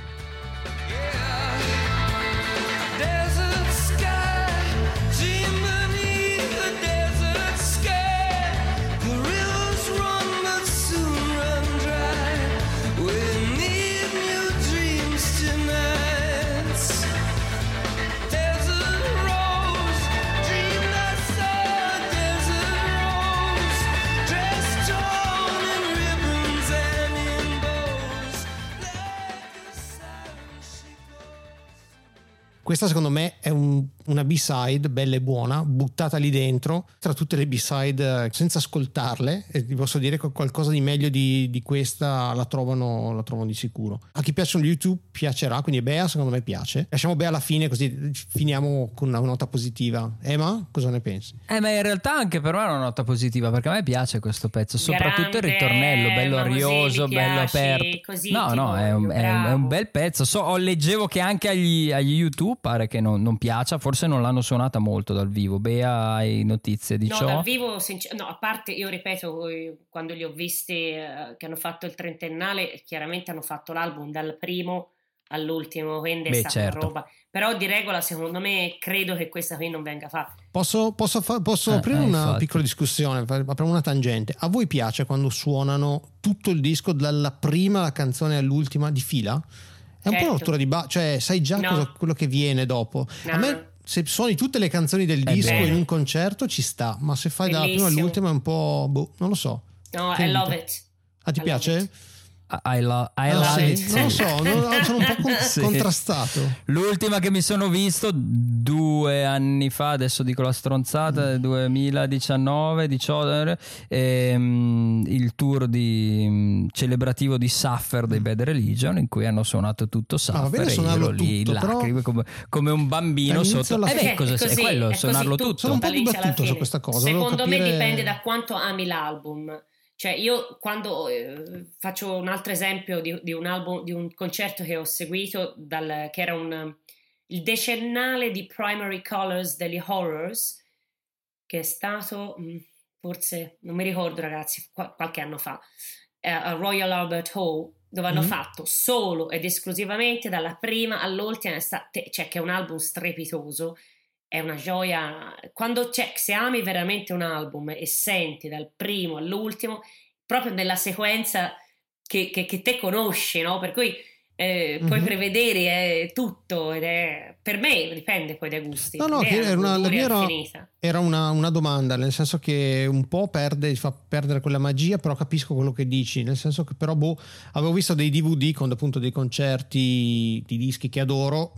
Questa secondo me è un, una B-side bella e buona, buttata lì dentro, tra tutte le B-side eh, senza ascoltarle, e ti posso dire che qualcosa di meglio di, di questa la trovano, la trovano, di sicuro. A chi piacciono gli YouTube piacerà, quindi Bea secondo me piace. Lasciamo Bea alla fine così finiamo con una nota positiva. Emma, cosa ne pensi? Eh, ma in realtà anche per me è una nota positiva perché a me piace questo pezzo, soprattutto Grande, il ritornello, bello arioso, bello aperto. Così, no, no, è un, è, un, è un, bel pezzo. So, leggevo che anche agli, agli YouTube pare che non, non, piaccia, forse non l'hanno suonata molto dal vivo. Bea, hai notizie di no, ciò? No, dal vivo, no, a parte io ripeto, quando li ho visti eh, che hanno fatto il trentennale, chiaramente hanno fatto l'album dal primo all'ultimo, quindi Beh, è stata certo. roba. Però di regola, secondo me, credo che questa qui non venga fatta. Posso, posso, fa- posso eh, aprire eh, una infatti. piccola discussione, apriamo una tangente. A voi piace quando suonano tutto il disco dalla prima canzone all'ultima di fila? È un certo. po' una rottura di base, cioè sai già no. cosa, quello che viene dopo. No. A me se suoni tutte le canzoni del disco bello. in un concerto ci sta, ma se fai Bellissimo. dalla prima all'ultima è un po'... Boh, non lo so. No, che I love it. Ah, ti I piace? I, lo- I ah, love sì. Non lo so, non, sono un po' con- sì. contrastato. L'ultima che mi sono visto due anni fa, adesso dico la stronzata, mm. 2019, 18, ehm, il tour di, mm, celebrativo di Suffer dei Bad Religion in cui hanno suonato tutto Suffer ah, e io lì tutto, lacrime come, come, un bambino sotto. Eh beh, cosa è, è quello, è suonarlo tutto. Sono un po' dibattuto su questa cosa. Secondo me dipende da quanto ami l'album cioè io quando eh, faccio un altro esempio di, di, un album, di un concerto che ho seguito, dal, che era un, il decennale di Primary Colors degli Horrors, che è stato mm, forse, non mi ricordo ragazzi, qualche anno fa, eh, a Royal Albert Hall, dove hanno mm-hmm. fatto solo ed esclusivamente dalla prima all'ultima, cioè che è un album strepitoso, è una gioia. Quando c'è, se ami veramente un album e senti dal primo all'ultimo, proprio nella sequenza che, che, che te conosci, no? Per cui eh, puoi mm-hmm. prevedere eh, tutto ed è per me dipende poi dai gusti. No, no, che era una, era, era una, una, domanda, nel senso che un po' perde, fa perdere quella magia, però capisco quello che dici, nel senso che però boh, avevo visto dei DVD con appunto dei concerti di dischi che adoro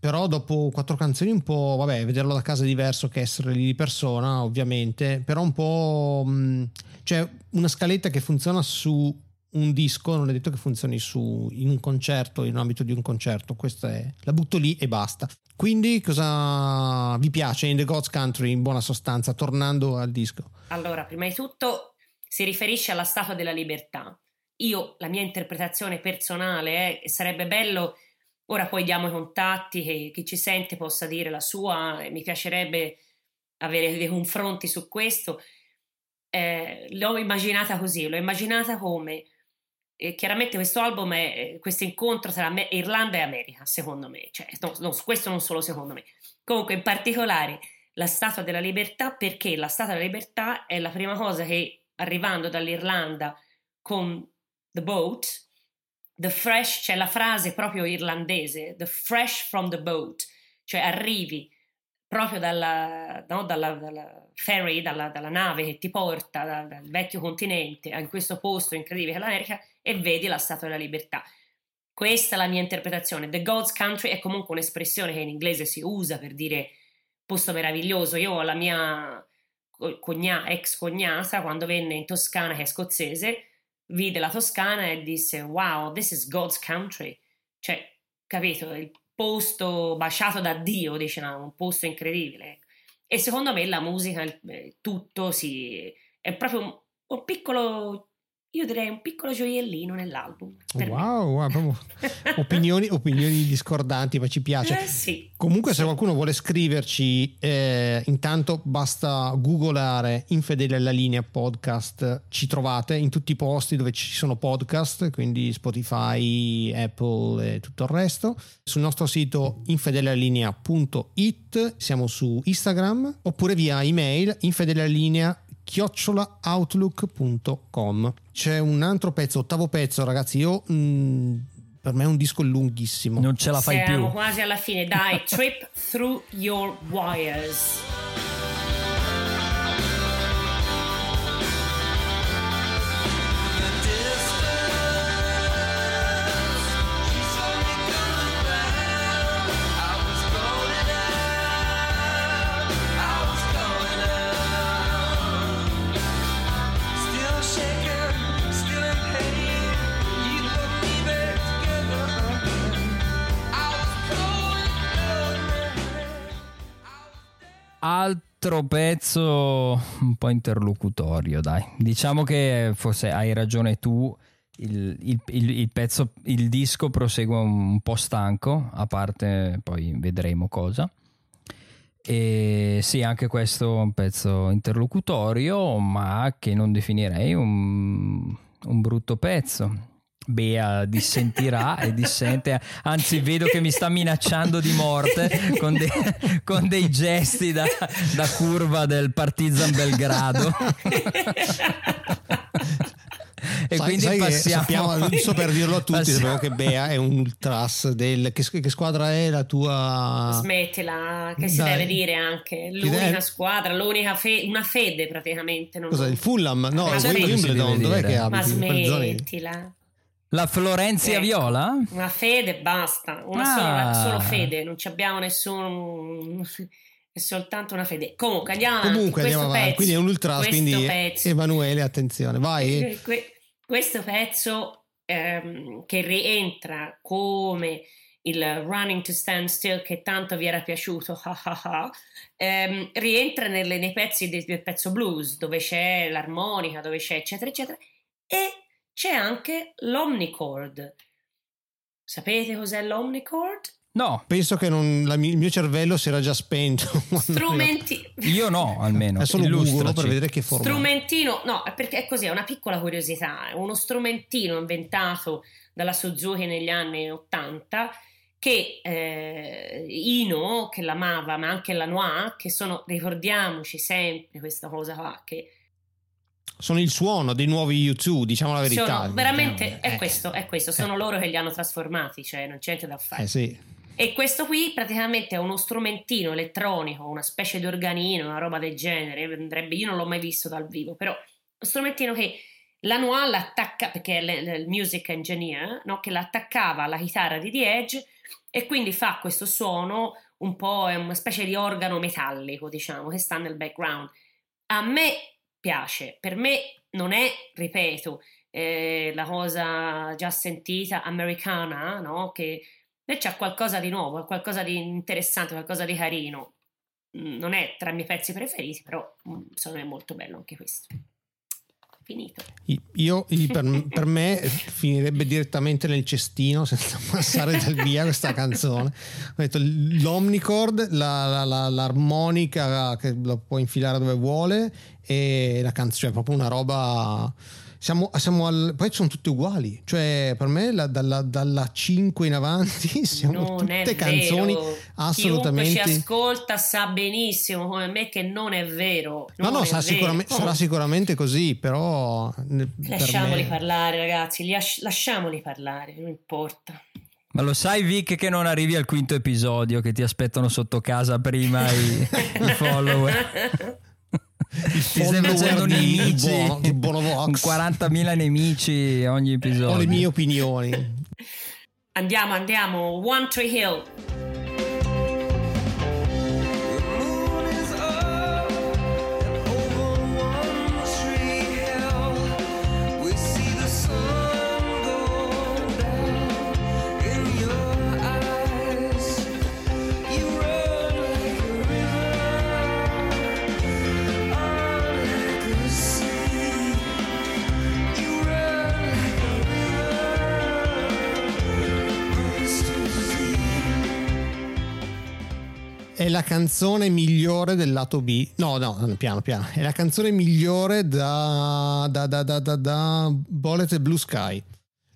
però dopo quattro canzoni un po', vabbè, vederlo da casa è diverso che essere lì di persona, ovviamente, però un po'... Mh, cioè una scaletta che funziona su un disco non è detto che funzioni su, in un concerto, in ambito di un concerto. Questa è, la butto lì e basta. Quindi cosa vi piace in The God's Country in buona sostanza, tornando al disco? Allora, prima di tutto si riferisce alla Statua della Libertà. Io, la mia interpretazione personale è sarebbe bello, ora poi diamo i contatti, che chi ci sente possa dire la sua, mi piacerebbe avere dei confronti su questo. Eh, l'ho immaginata così, l'ho immaginata come eh, chiaramente questo album è eh, questo incontro tra me, Irlanda e America, secondo me, cioè, no, no, questo non solo secondo me. Comunque, in particolare la Statua della Libertà, perché la Statua della Libertà è la prima cosa che arrivando dall'Irlanda con The Boat, The Fresh, c'è la frase proprio irlandese, The Fresh from the Boat, cioè arrivi proprio dalla, no, dalla, dalla ferry, dalla, dalla, nave che ti porta dal, dal vecchio continente in questo posto incredibile che è l'America e vedi la Statua della Libertà. Questa è la mia interpretazione. The God's Country è comunque un'espressione che in inglese si usa per dire posto meraviglioso. Io ho la mia cogna, ex cognata quando venne in Toscana, che è scozzese, vide la Toscana e disse: Wow, this is God's country. Cioè, capito? Il posto baciato da Dio, diciamo, un posto incredibile. E secondo me la musica, tutto si, è proprio un piccolo io direi un piccolo gioiellino nell'album. Wow, wow opinioni, opinioni, discordanti, ma ci piace. Eh sì, Comunque, se qualcuno vuole scriverci, eh, intanto basta googolare Infedele alla linea podcast. Ci trovate in tutti i posti dove ci sono podcast, quindi Spotify, Apple e tutto il resto. Sul nostro sito infedeleallinea.it, siamo su Instagram oppure via email infedeleallinea chiocciolaoutlook.com c'è un altro pezzo, ottavo pezzo ragazzi. Io mh, per me è un disco lunghissimo. Non ce la fai Siamo più. quasi alla fine. Dai Trip Through Your Wires altro pezzo un po' interlocutorio, dai. Diciamo che forse hai ragione tu. Il, il, il, il pezzo, il disco prosegue un po' stanco, a parte poi vedremo cosa. E sì, anche questo è un pezzo interlocutorio, ma che non definirei un, un brutto pezzo. Bea dissentirà e dissente, anzi vedo che mi sta minacciando di morte con, de- con dei gesti da, da curva del Partizan Belgrado. e sai, quindi sai passiamo sappiamo, non so per dirlo a tutti passiamo- sappiamo che Bea è un ultras del, che, che squadra è la tua Smettila, che si. Dai. deve dire anche. L'unica deve- squadra, l'unica fe- una fede praticamente. Non cosa il Fulham no Ma il Wimbledon dov'è che Ma abiti zone? smettila. La Florenzia Ecco. Viola? Una fede, basta. Una Ah. sola, solo fede, non ci abbiamo nessun. È soltanto una fede. Comunque andiamo avanti. comunque andiamo avanti pezzo, quindi è un questo quindi pezzo, Emanuele attenzione vai que- questo pezzo ehm, che rientra come il Running to Stand Still che tanto vi era piaciuto, ehm, rientra nelle- nei pezzi del, del pezzo blues dove c'è l'armonica, dove c'è eccetera eccetera e c'è anche l'omnichord. Sapete cos'è l'omnichord? No, penso che non- la il mio cervello si era già spento Strumenti... io no almeno. è solo Google per vedere che forma Strumentino, no, è perché è così, è una piccola curiosità, è uno strumentino inventato dalla Suzuki negli anni 80 che eh, Ino, che l'amava, ma anche la Noir, che sono, ricordiamoci sempre questa cosa qua, che sono il suono dei nuovi U2 diciamo la verità sono veramente, Eh, è questo, è questo, sono loro che li hanno trasformati, cioè non c'è niente da fare. eh sì E questo qui praticamente è uno strumentino elettronico, una specie di organino, una roba del genere. Andrebbe, io non l'ho mai visto dal vivo, però uno strumentino che la Noir l'attacca, perché è il music engineer, no? che l'attaccava alla chitarra di The Edge e quindi fa questo suono un po', è una specie di organo metallico, diciamo, che sta nel background. A me piace, per me non è, ripeto, eh, la cosa già sentita americana, no? Che c'è qualcosa di nuovo, qualcosa di interessante, qualcosa di carino. Mm, Non è tra i miei pezzi preferiti, però mm, secondo me è molto bello anche questo. Finito. Io, per, per me finirebbe direttamente nel cestino senza passare dal via questa canzone. Ho detto l'omnicord, la- la- la- l'armonica che lo può infilare dove vuole e la canzone, cioè proprio una roba. Siamo, siamo al, poi sono tutte uguali, cioè per me la- dalla, dalla 5 in avanti siamo non tutte canzoni vero. assolutamente. Chiunque ci ascolta sa benissimo come me che non è vero. No, Non no, è sarà, vero. sicuramente, Oh, sarà sicuramente così, però per Lasciamoli me- parlare, ragazzi. li lasci- lasciamoli parlare, non importa. Ma lo sai Vic che non arrivi al quinto episodio, che ti aspettano sotto casa prima i, i follower. Ti stai follower facendo nemici, Buono- di Buono Vox. con 40.000 nemici ogni episodio. Ho le mie opinioni. Andiamo, andiamo. One Tree Hill. È la canzone migliore del lato B. No, no, no, piano, piano. È la canzone migliore da, da, da, da, da, da Bullet e Blue Sky.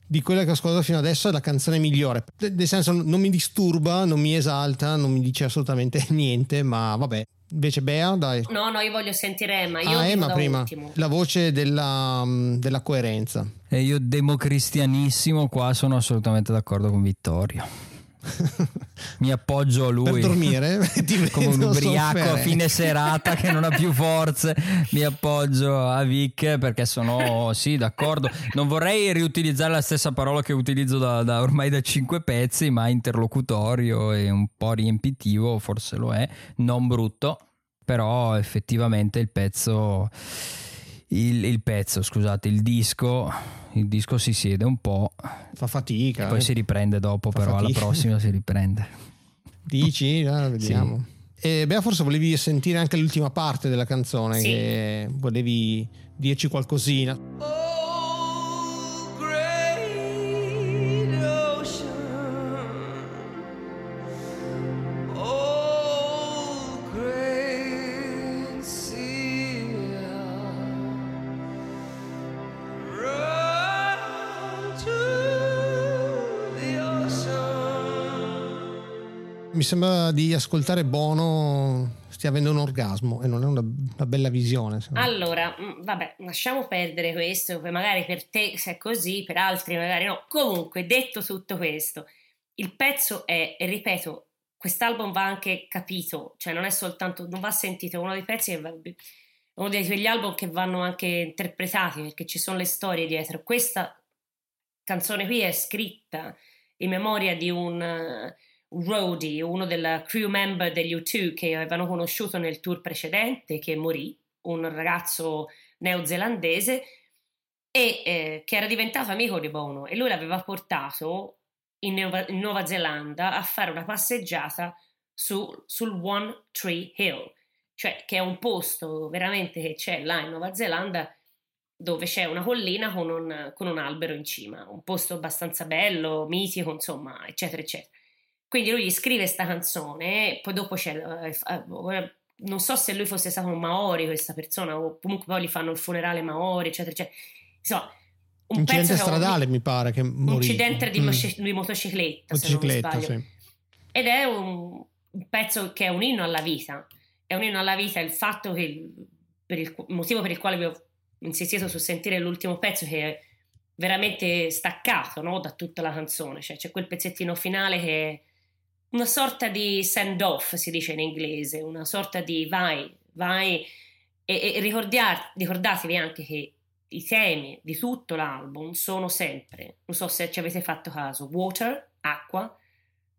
Di quella che ho ascoltato fino adesso è la canzone migliore. Nel senso, non mi disturba, non mi esalta, non mi dice assolutamente niente, ma vabbè. Invece Bea, dai. No, no, io voglio sentire Emma. Io ah, Emma da prima. ultimo. La voce della, della coerenza. E io democristianissimo qua sono assolutamente d'accordo con Vittorio. Mi appoggio a lui. Per dormire, come un ubriaco a fine serata che non ha più forze. Mi appoggio a Vic perché sono sì d'accordo. Non vorrei riutilizzare la stessa parola che utilizzo da, da- ormai da cinque pezzi ma interlocutorio e un po' riempitivo forse lo è. Non brutto però effettivamente il pezzo il, il pezzo scusate il disco il disco si siede un po' Fa fatica. poi eh. si riprende dopo Fa però alla fatica. prossima si riprende Dici? Ah, vediamo. E Bea, forse volevi sentire anche l'ultima parte della canzone, Sì. che volevi dirci qualcosina. Oh, sembra di ascoltare Bono stia avendo un orgasmo e non è una, una bella visione. Allora, mm, vabbè, lasciamo perdere questo, poi magari per te se è così, per altri magari no. Comunque, detto tutto questo, il pezzo è, e ripeto, quest'album va anche capito, cioè non è soltanto, non va sentito, è uno dei pezzi va, uno di quegli album che vanno anche interpretati perché ci sono le storie dietro. Questa canzone qui è scritta in memoria di un, roadie, uno del crew member degli U2 che avevano conosciuto nel tour precedente, che morì, un ragazzo neozelandese, e eh, che era diventato amico di Bono e lui l'aveva portato in Nuova, in Nuova Zelanda a fare una passeggiata su- sul One Tree Hill, cioè che è un posto veramente che c'è là in Nuova Zelanda dove c'è una collina con un, con un albero in cima, un posto abbastanza bello, mitico, insomma, eccetera, eccetera. Quindi lui gli scrive questa canzone, poi dopo c'è, eh, eh, non so se lui fosse stato un Maori questa persona, o comunque poi gli fanno il funerale Maori, eccetera, eccetera. Insomma, un Incidente ha un- stradale, mi pare che un incidente di, Mm. di motocicletta, se non Motocicletta, sì. Ed è un, un pezzo che è un inno alla vita. È un inno alla vita il fatto che il, per il, motivo per il quale vi ho insistito su sentire l'ultimo pezzo che è veramente staccato no, da tutta la canzone. Cioè c'è quel pezzettino finale che una sorta di send off, si dice in inglese, una sorta di vai, vai e, e ricordiar- ricordatevi anche che i temi di tutto l'album sono sempre, non so se ci avete fatto caso, water, acqua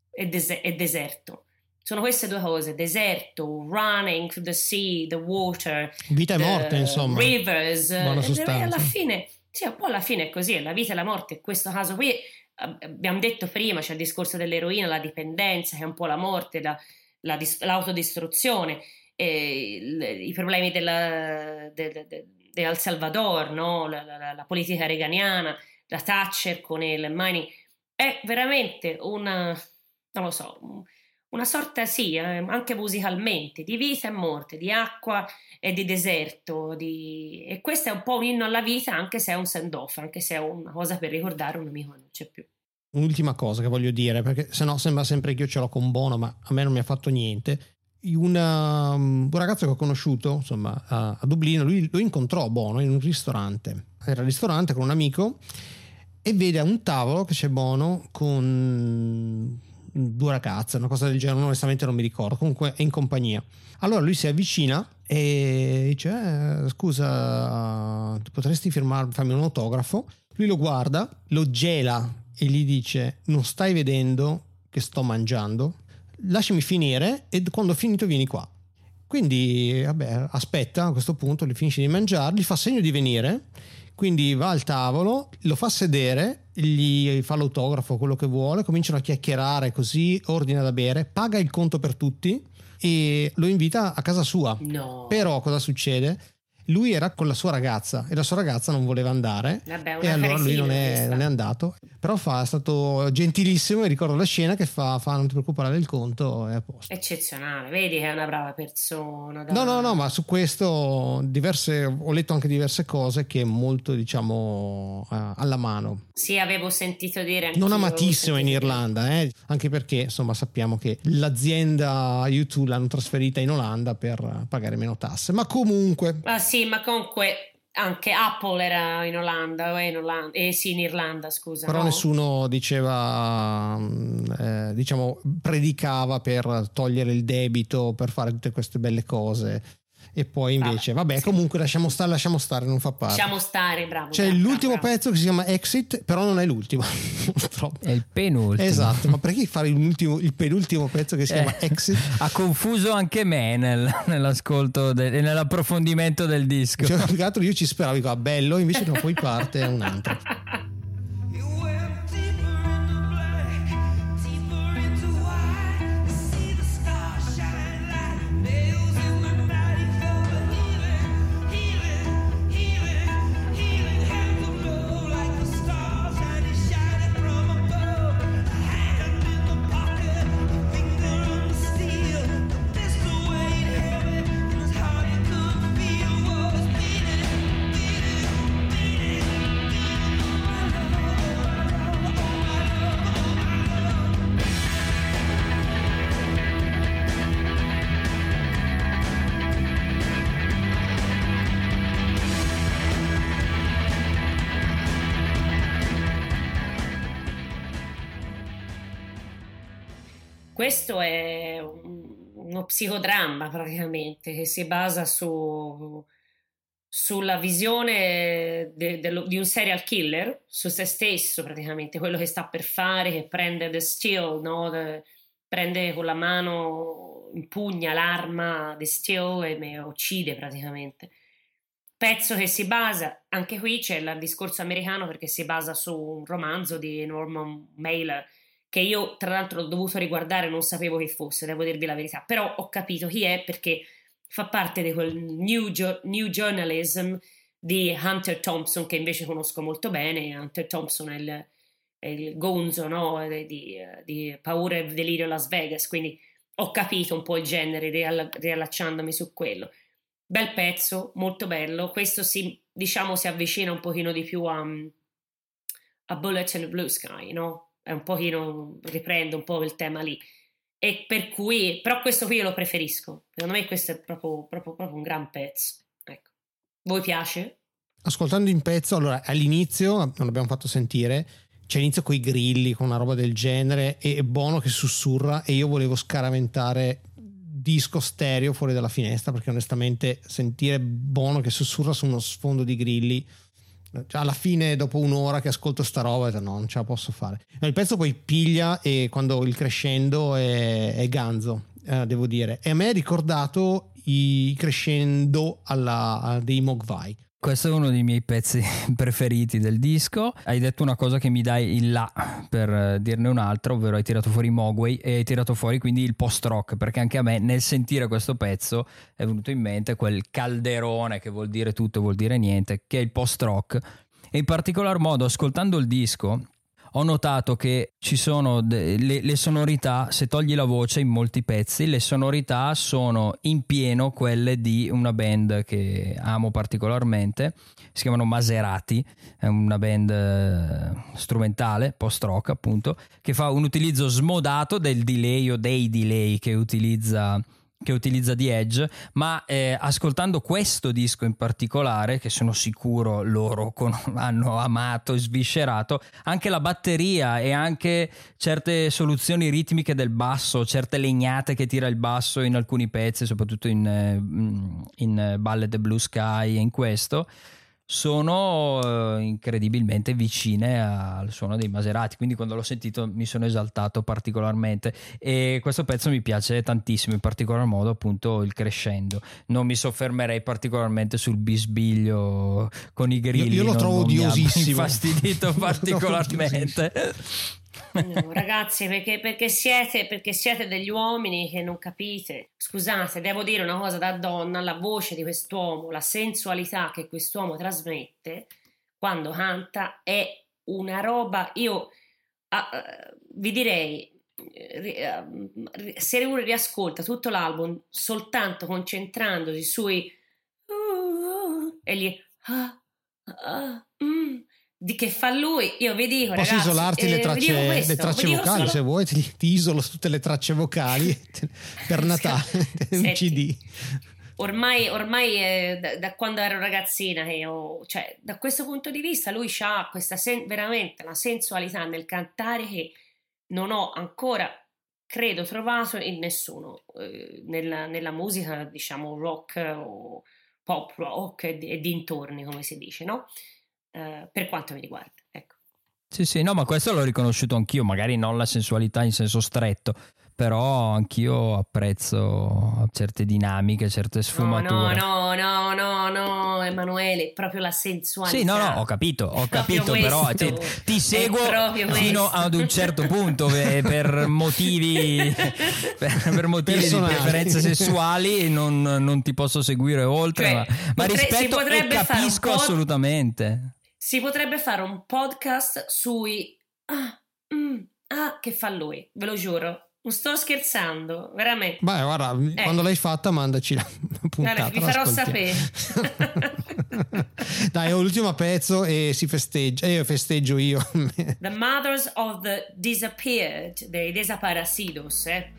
e, dese- e deserto. Sono queste due cose, deserto, running through the sea, the water, Vita e morte, insomma. rivers, Buona e alla fine Sì, un po' alla fine è così, la vita e la morte, in questo caso qui abbiamo detto prima, c'è il discorso dell'eroina, la dipendenza, che è un po' la morte, la, la, l'autodistruzione, eh, i problemi della, de, de, de, de El Salvador, no? la, la, politica reganiana, la Thatcher con il Money, è veramente una, non lo so, una sorta, sì, eh, anche musicalmente, di vita e morte, di acqua e di deserto. Di... E questo è un po' un inno alla vita, anche se è un send-off, anche se è una cosa per ricordare un amico che non c'è più. Un'ultima cosa che voglio dire, perché sennò sembra sempre che io ce l'ho con Bono, ma a me non mi ha fatto niente. Una, um, un ragazzo che ho conosciuto insomma, a, a Dublino, lui lo incontrò Bono in un ristorante. Era al ristorante con un amico e vede a un tavolo che c'è Bono con due ragazze, una cosa del genere, onestamente non mi ricordo, comunque è in compagnia. Allora lui si avvicina e dice, eh, scusa, potresti firmare, farmi un autografo? Lui lo guarda, lo gela e gli dice, non stai vedendo che sto mangiando? Lasciami finire e quando ho finito vieni qua. Quindi, vabbè, aspetta a questo punto, gli finisce di mangiare, gli fa segno di venire quindi va al tavolo, lo fa sedere, gli fa l'autografo, quello che vuole, cominciano a chiacchierare così, ordina da bere, paga il conto per tutti e lo invita a casa sua. No. Però cosa succede? Lui era con la sua ragazza e la sua ragazza non voleva andare. Vabbè, e allora lui non è, non è, andato. Però fa, è stato gentilissimo e ricordo la scena che fa, fa non ti preoccupare del conto è a posto. Eccezionale vedi che è una brava persona dai. no no no ma su questo diverse, ho letto anche diverse cose che è molto diciamo uh, alla mano. Sì avevo sentito dire non amatissimo in Irlanda eh? anche perché insomma sappiamo che l'azienda YouTube l'hanno trasferita in Olanda per pagare meno tasse. Ma comunque ah, sì sì, ma comunque anche Apple era in Olanda, in Olanda eh sì, in Irlanda, scusa. Però no? nessuno diceva, mm, eh, diciamo, predicava per togliere il debito, per fare tutte queste belle cose e poi invece vabbè, vabbè sì. comunque lasciamo stare lasciamo stare non fa parte. Lasciamo stare bravo c'è bravo, l'ultimo bravo. pezzo che si chiama Exit però non è l'ultimo è il penultimo. Esatto ma perché fare il penultimo pezzo che si chiama eh, Exit? ha confuso anche me nel, nell'ascolto e nell'approfondimento del disco. Cioè, più che altro io ci speravo dico ah, bello invece no poi parte un altro questo è uno psicodramma praticamente che si basa su, sulla visione de, de, di un serial killer su se stesso praticamente quello che sta per fare che prende the steel no? the, prende con la mano impugna l'arma the steel e uccide praticamente pezzo che si basa anche qui c'è il discorso americano perché si basa su un romanzo di Norman Mailer che io tra l'altro ho dovuto riguardare, non sapevo che fosse, devo dirvi la verità, però ho capito chi è perché fa parte di quel new, new journalism di Hunter Thompson che invece conosco molto bene. Hunter Thompson è il, è il gonzo no? di, di, Paura e Delirio Las Vegas, quindi ho capito un po' il genere riallacciandomi su quello. Bel pezzo, molto bello. Questo si, diciamo, si avvicina un pochino di più a, a Bullet the Blue Sky, no? È un pochino, riprende un po' il tema lì. E per cui, però questo qui io lo preferisco. Secondo me questo è proprio, proprio, proprio un gran pezzo. Ecco. Voi piace? Ascoltando in pezzo, allora all'inizio, non l'abbiamo fatto sentire, c'è l'inizio con i grilli, con una roba del genere, e è buono che sussurra e io volevo scaraventare disco stereo fuori dalla finestra perché onestamente sentire buono che sussurra su uno sfondo di grilli cioè, alla fine, dopo un'ora che ascolto sta roba, no, non ce la posso fare. Il pezzo poi piglia e quando il crescendo è, è ganzo, eh, devo dire. E a me ha ricordato i crescendo alla, dei Mogwai. Questo è uno dei miei pezzi preferiti del disco. Hai detto una cosa che mi dai il là per eh, dirne un'altra, ovvero hai tirato fuori Mogwai e hai tirato fuori quindi il post-rock, perché anche a me nel sentire questo pezzo è venuto in mente quel calderone che vuol dire tutto e vuol dire niente, che è il post-rock. E in particolar modo ascoltando il disco ho notato che ci sono de- le-, le, sonorità, se togli la voce in molti pezzi, le sonorità sono in pieno quelle di una band che amo particolarmente, si chiamano Maserati, è una band eh, strumentale, post-rock appunto, che fa un utilizzo smodato del delay o dei delay che utilizza che utilizza The Edge, ma eh, ascoltando questo disco in particolare, che sono sicuro loro con, hanno amato e sviscerato, anche la batteria e anche certe soluzioni ritmiche del basso, certe legnate che tira il basso in alcuni pezzi, soprattutto in, eh, in Ballet Blue Sky e in questo, sono eh, incredibilmente vicine al suono dei Maserati quindi quando l'ho sentito mi sono esaltato particolarmente e questo pezzo mi piace tantissimo in particolar modo appunto il crescendo. Non mi soffermerei particolarmente sul bisbiglio con i grilli io, io lo non, trovo non odiosissimo. infastidito particolarmente No, ragazzi, perché, perché, siete, perché, siete, degli uomini che non capite. Scusate, devo dire una cosa da donna: la voce di quest'uomo, la sensualità che quest'uomo trasmette quando canta è una roba. Io uh, vi direi. Uh, se uno riascolta tutto l'album soltanto concentrandosi sui uh, e gli ah, ah, mm, di che fa lui, io vi dico, Posso ragazzi, isolarti le tracce, questo, le tracce vocali solo... se vuoi, ti, ti, isolo tutte le tracce vocali per Natale, un CD. Ormai, ormai eh, da, da, quando ero ragazzina, io, cioè, da questo punto di vista, lui ha questa sen- veramente la sensualità nel cantare che non ho ancora, credo, trovato in nessuno eh, nella, nella, musica, diciamo, rock o pop rock e, e dintorni, come si dice, no? Eh, per quanto mi riguarda. Ecco. Sì, sì, no, ma questo l'ho riconosciuto anch'io, magari non la sensualità in senso stretto, però anch'io apprezzo certe dinamiche, certe sfumature. No, no, no, no, no, Emanuele, proprio la sensualità. Sì, no, no, ho capito, ho capito, però ti, ti seguo fino ad un certo punto per, per motivi, per, per motivi di preferenze sessuali non, non, ti posso seguire oltre, cioè, ma, ma potre, rispetto e capisco assolutamente. Si potrebbe fare un podcast sui ah, mm, ah, che fa lui, ve lo giuro. Non sto scherzando, veramente. Beh, guarda, eh. quando l'hai fatta, mandaci la puntata. Guarda, vi farò sapere. Dai, ho l'ultimo pezzo e si festeggia. E io festeggio io. the Mothers of the Disappeared, dei Desaparecidos, eh.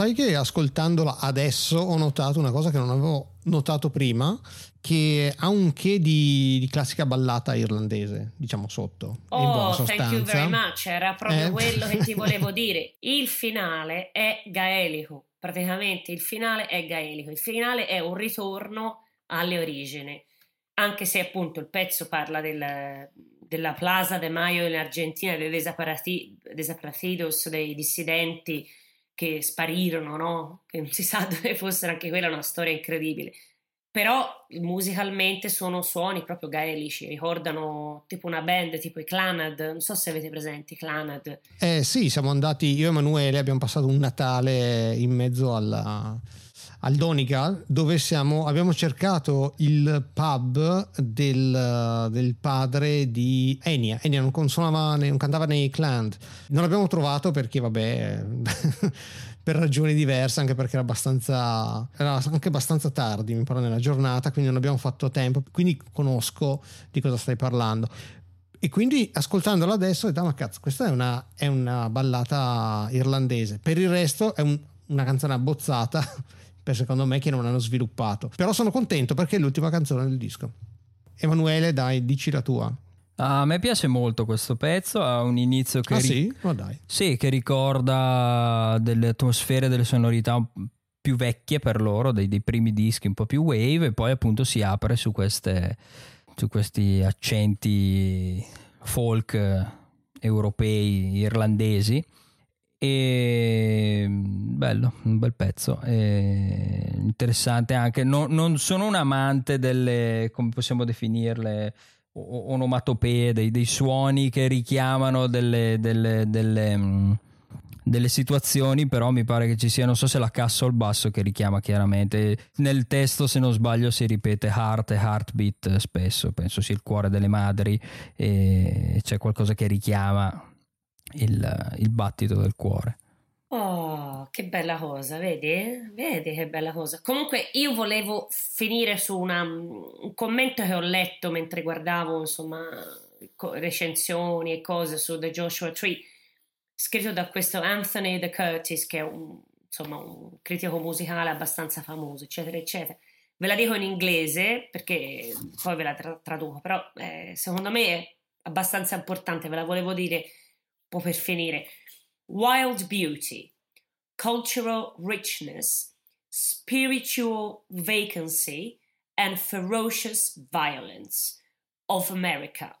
Sai che ascoltandola adesso ho notato una cosa che non avevo notato prima, che ha un che di, di classica ballata irlandese, diciamo sotto. Oh, thank you very much, era proprio eh? quello che ti volevo dire. Il finale è gaelico, praticamente il finale è gaelico, il finale è un ritorno alle origini, anche se appunto il pezzo parla del, della Plaza de Mayo in Argentina, dei desaparecidos, dei dissidenti che sparirono, no? Che non si sa dove fossero, anche quella è una storia incredibile. Però musicalmente sono suoni proprio gaelici, ricordano tipo una band tipo i Clanad, non so se avete presenti i Clanad. Eh sì, siamo andati, io e Emanuele abbiamo passato un Natale in mezzo alla, al Donegal dove siamo, abbiamo cercato il pub del, del padre di Enya. Enya non, non cantava nei clan. Non l'abbiamo trovato perché, vabbè, per ragioni diverse, anche perché era abbastanza, era anche abbastanza tardi, mi pare, nella giornata, quindi non abbiamo fatto tempo, quindi conosco di cosa stai parlando. E quindi ascoltandola adesso ho detto, "Ah, ma cazzo, questa è una, è una ballata irlandese. Per il resto è un- una canzone abbozzata, per secondo me, che non hanno sviluppato. Però sono contento perché è l'ultima canzone del disco. Emanuele, dai, dici la tua. A me piace molto questo pezzo, ha un inizio che ah ri- sì? Ma dai. Sì, che ricorda delle atmosfere, delle sonorità più vecchie per loro, dei, dei primi dischi un po' più wave, e poi appunto si apre su, queste, su questi accenti folk eh, europei, irlandesi. E bello, un bel pezzo. E interessante anche. No- non sono un amante delle, come possiamo definirle, onomatopee, dei, dei suoni che richiamano delle, delle, delle, mm, delle situazioni, però mi pare che ci sia, non so se la cassa o il basso che richiama chiaramente. Nel testo, se non sbaglio, si ripete heart e heartbeat spesso, penso sia il cuore delle madri, e c'è qualcosa che richiama il, il battito del cuore. Oh, che bella cosa, vedi? Vedi che bella cosa. Comunque io volevo finire su una- un commento che ho letto mentre guardavo, insomma, recensioni e cose su The Joshua Tree, scritto da questo Anthony De Curtis, che è un, insomma, un critico musicale abbastanza famoso, eccetera, eccetera. Ve la dico in inglese perché poi ve la tra- traduco, però eh, secondo me è abbastanza importante, ve la volevo dire po' per finire. Wild beauty, cultural richness, spiritual vacancy, and ferocious violence of America.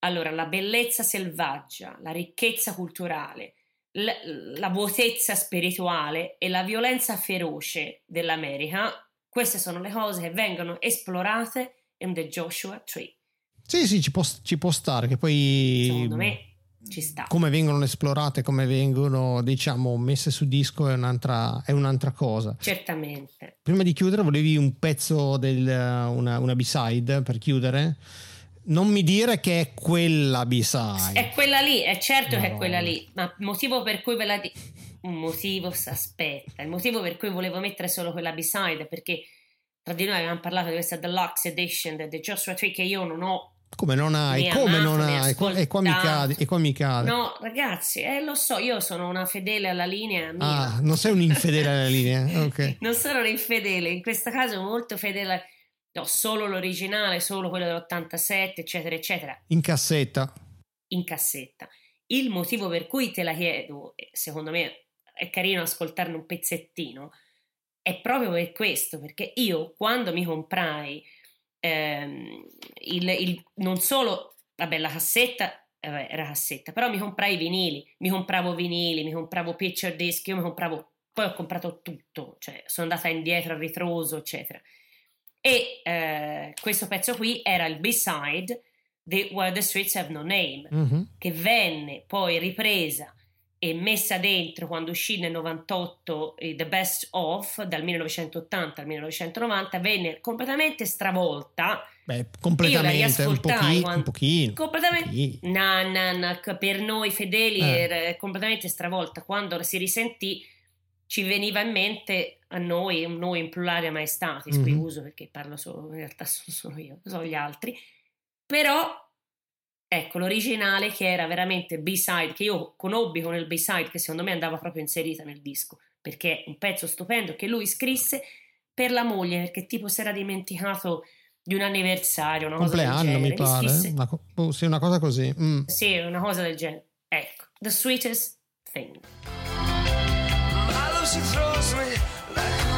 Allora, la bellezza selvaggia, la ricchezza culturale, l- la vuotezza spirituale e la violenza feroce dell'America, queste sono le cose che vengono esplorate in The Joshua Tree. Sì, sì, ci può, ci può stare che poi... Secondo me ci sta. Come vengono esplorate, come vengono, diciamo, messe su disco è un'altra, è un'altra cosa. Certamente. Prima di chiudere, volevi un pezzo del una, una B-side per chiudere? Non mi dire che è quella B-side. È quella lì, è certo che è quella lì, ma il motivo per cui ve la dico... Un motivo, s- aspetta, il motivo per cui volevo mettere solo quella B-side è perché tra di noi avevamo parlato di questa deluxe edition di Joshua Tree che io non ho... Come non hai? Mi Come non hai? E qua mi cade. E qua mi cade. No, ragazzi, eh, lo so, io sono una fedele alla linea mia. ah, non sei un infedele alla linea. Ok. Non sono un infedele, in questo caso molto fedele... No, solo l'originale, solo quello dell'87, eccetera, eccetera. In cassetta. in cassetta. Il motivo per cui te la chiedo, secondo me è carino ascoltarne un pezzettino, è proprio per questo, perché io quando mi comprai ehm, il, il- non solo, vabbè, la cassetta vabbè, era cassetta, però mi comprai i vinili, mi compravo vinili, mi compravo picture disc, io mi compravo, poi ho comprato tutto, cioè sono andata indietro a ritroso, eccetera. E eh, questo pezzo qui era il B-side di Where the Streets Have No Name, Mhm. che venne poi ripresa e messa dentro quando uscì nel 98 eh, The Best Of dal 1980 al 1990 venne completamente stravolta Beh, completamente. Un riascoltai pochino. Un quando- pochino. completamente Sì. na, na, na, che per noi fedeli Eh. era completamente stravolta quando si risentì ci veniva in mente a noi, noi in plurale maestatis, qui Mhm. uso perché parlo solo, in realtà sono solo io, non so gli altri, però ecco l'originale che era veramente B-side, che io conobbi con il B-side, che secondo me andava proprio inserita nel disco, perché è un pezzo stupendo che lui scrisse per la moglie, perché tipo si era dimenticato di un anniversario, una cosa del Compleanno, mi pare. Una co- oh, sì, una cosa così. Mm. sì, una cosa del genere. Ecco, The Sweetest Thing. My love, she throws me like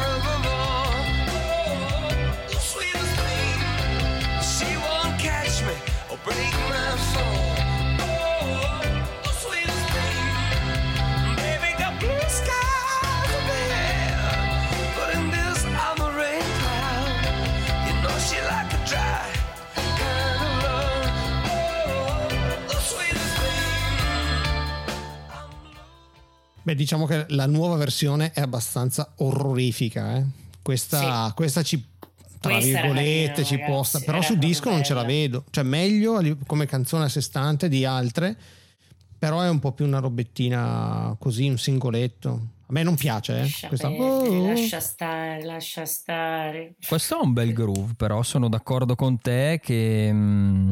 Beh, diciamo che la nuova versione è abbastanza orrorifica. eh. Questa, questa ci. Tra Questa virgolette ci ragazzi, posta, però proprio disco non ce la bella. vedo. Cioè, meglio come canzone a sé stante di altre, però è un po' più una robettina così, un singoletto. A me non piace, eh. Lascia, Questa- perdere, Oh. lascia stare, lascia stare. Questo è un bel groove, però sono d'accordo con te che... mm,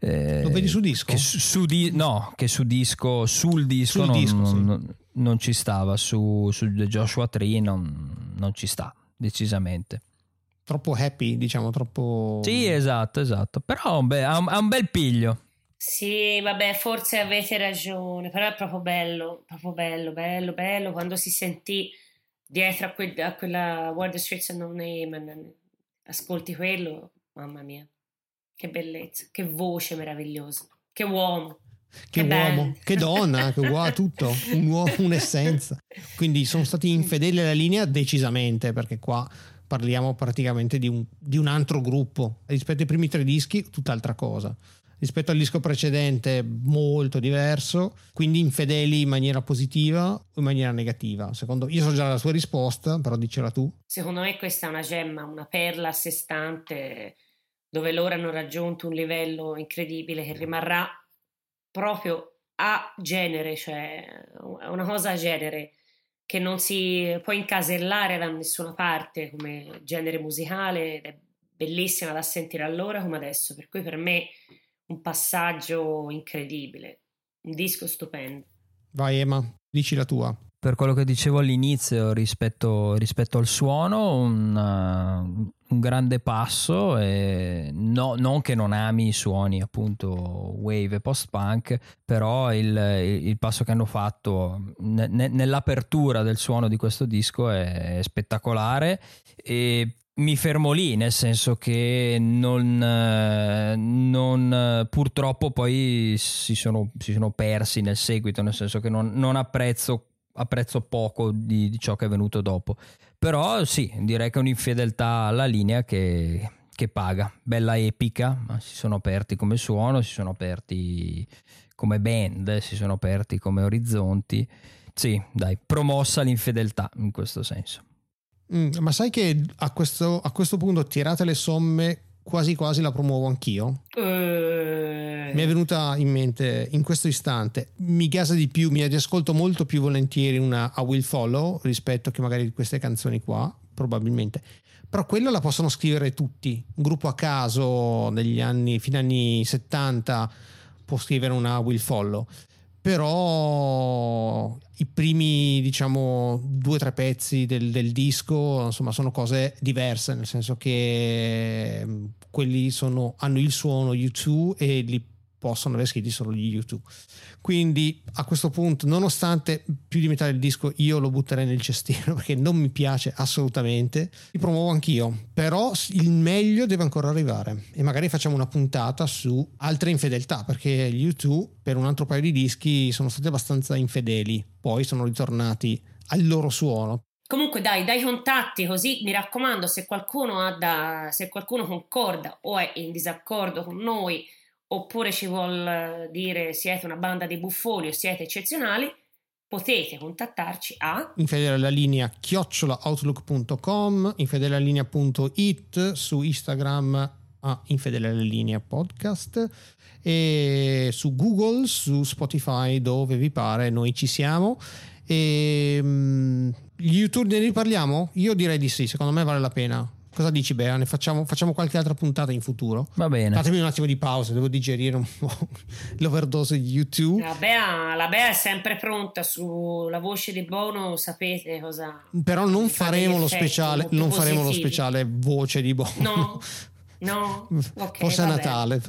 eh, Lo vedi su disco? Che su, su di- no, che su disco, sul disco, Sul non, disco, sì. non- non ci stava, su, su The Joshua Tree non, non ci sta, decisamente. Troppo happy, diciamo, troppo... Sì, esatto, esatto, però ha un bel, ha un- ha un bel piglio. Sì, vabbè, forse avete ragione, però è proprio bello, proprio bello, bello, bello quando si sentì dietro a, quel- a quella the Streets and No Name, and- ascolti quello, mamma mia, che bellezza, che voce meravigliosa, che uomo. Che Che uomo, band. che donna, che uomo, tutto, un uomo, un'essenza. Quindi sono stati infedeli alla linea decisamente, perché qua parliamo praticamente di un, di un altro gruppo. Rispetto ai primi tre dischi, tutt'altra cosa. Rispetto al disco precedente, molto diverso. Quindi infedeli in maniera positiva o in maniera negativa. Secondo io so già la sua risposta, però dicela tu. Secondo me questa è una gemma, una perla a sé stante, dove loro hanno raggiunto un livello incredibile che rimarrà proprio a genere, cioè una cosa a genere che non si può incasellare da nessuna parte come genere musicale ed è bellissima da sentire allora come adesso, per cui per me un passaggio incredibile, un disco stupendo. Vai Emma, dici la tua. Per quello che dicevo all'inizio rispetto, rispetto al suono, un, uh, un grande passo, e no- non che non ami i suoni appunto wave e post-punk, però il, il passo che hanno fatto ne- ne- nell'apertura del suono di questo disco è, è spettacolare e mi fermo lì, nel senso che non, non, purtroppo poi si sono, si sono persi nel seguito, nel senso che non, non apprezzo, apprezzo poco di, di ciò che è venuto dopo. Però sì, direi che è un'infedeltà alla linea che, che paga, bella epica, ma si sono aperti come suono, si sono aperti come band, si sono aperti come orizzonti. Sì, dai, promossa l'infedeltà in questo senso. Mm, ma sai che a questo, a questo punto, tirate le somme, quasi quasi la promuovo anch'io? Eh, Mi è venuta in mente in questo istante, mi gasa di più, mi riascolto molto più volentieri una I Will Follow rispetto che magari queste canzoni qua, probabilmente. Però quella la possono scrivere tutti. Un gruppo a caso negli anni, fine anni 70 può scrivere una Will Follow. Però i primi, diciamo, due o tre pezzi del, del disco, insomma, sono cose diverse, nel senso che mm, quelli sono, hanno il suono U2 e li possono aver scritti solo gli U2. Quindi a questo punto, nonostante più di metà del disco io lo butterei nel cestino perché non mi piace assolutamente, li promuovo anch'io, però il meglio deve ancora arrivare e magari facciamo una puntata su altre infedeltà perché gli U2 per un altro paio di dischi sono stati abbastanza infedeli, poi sono ritornati al loro suono. Comunque dai, dai contatti così mi raccomando se qualcuno da, se qualcuno concorda o è in disaccordo con noi oppure ci vuol dire siete una banda di buffoni o siete eccezionali, potete contattarci a infedele alla linea chiocciolaoutlook.com infedele alla linea.it su Instagram a infedele alla linea podcast e su Google, su Spotify dove vi pare noi ci siamo e mm, gli YouTube ne riparliamo? Io direi di sì, secondo me vale la pena Cosa dici Bea? Ne facciamo, facciamo qualche altra puntata in futuro? Va bene. Fatemi un attimo di pausa, devo digerire un po' l'overdose di YouTube. la Bea, la Bea è sempre pronta sulla voce di Bono, sapete cosa Però non fa faremo lo speciale, non faremo lo speciale voce di Bono. No, no, ok, Forse a. Natale.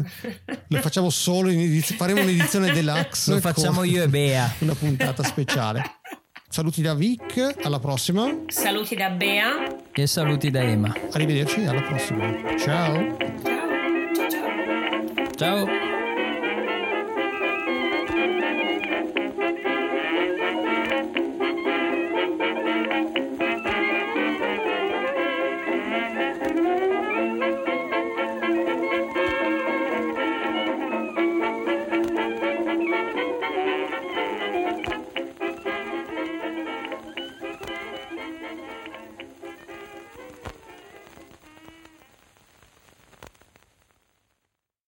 Lo facciamo solo in edizione, faremo un'edizione deluxe. Lo facciamo io e Bea. Una puntata speciale. Saluti da Vic, alla prossima. Saluti da Bea. E saluti da Emma. Arrivederci, alla prossima. Ciao. Ciao, ciao, ciao. Ciao.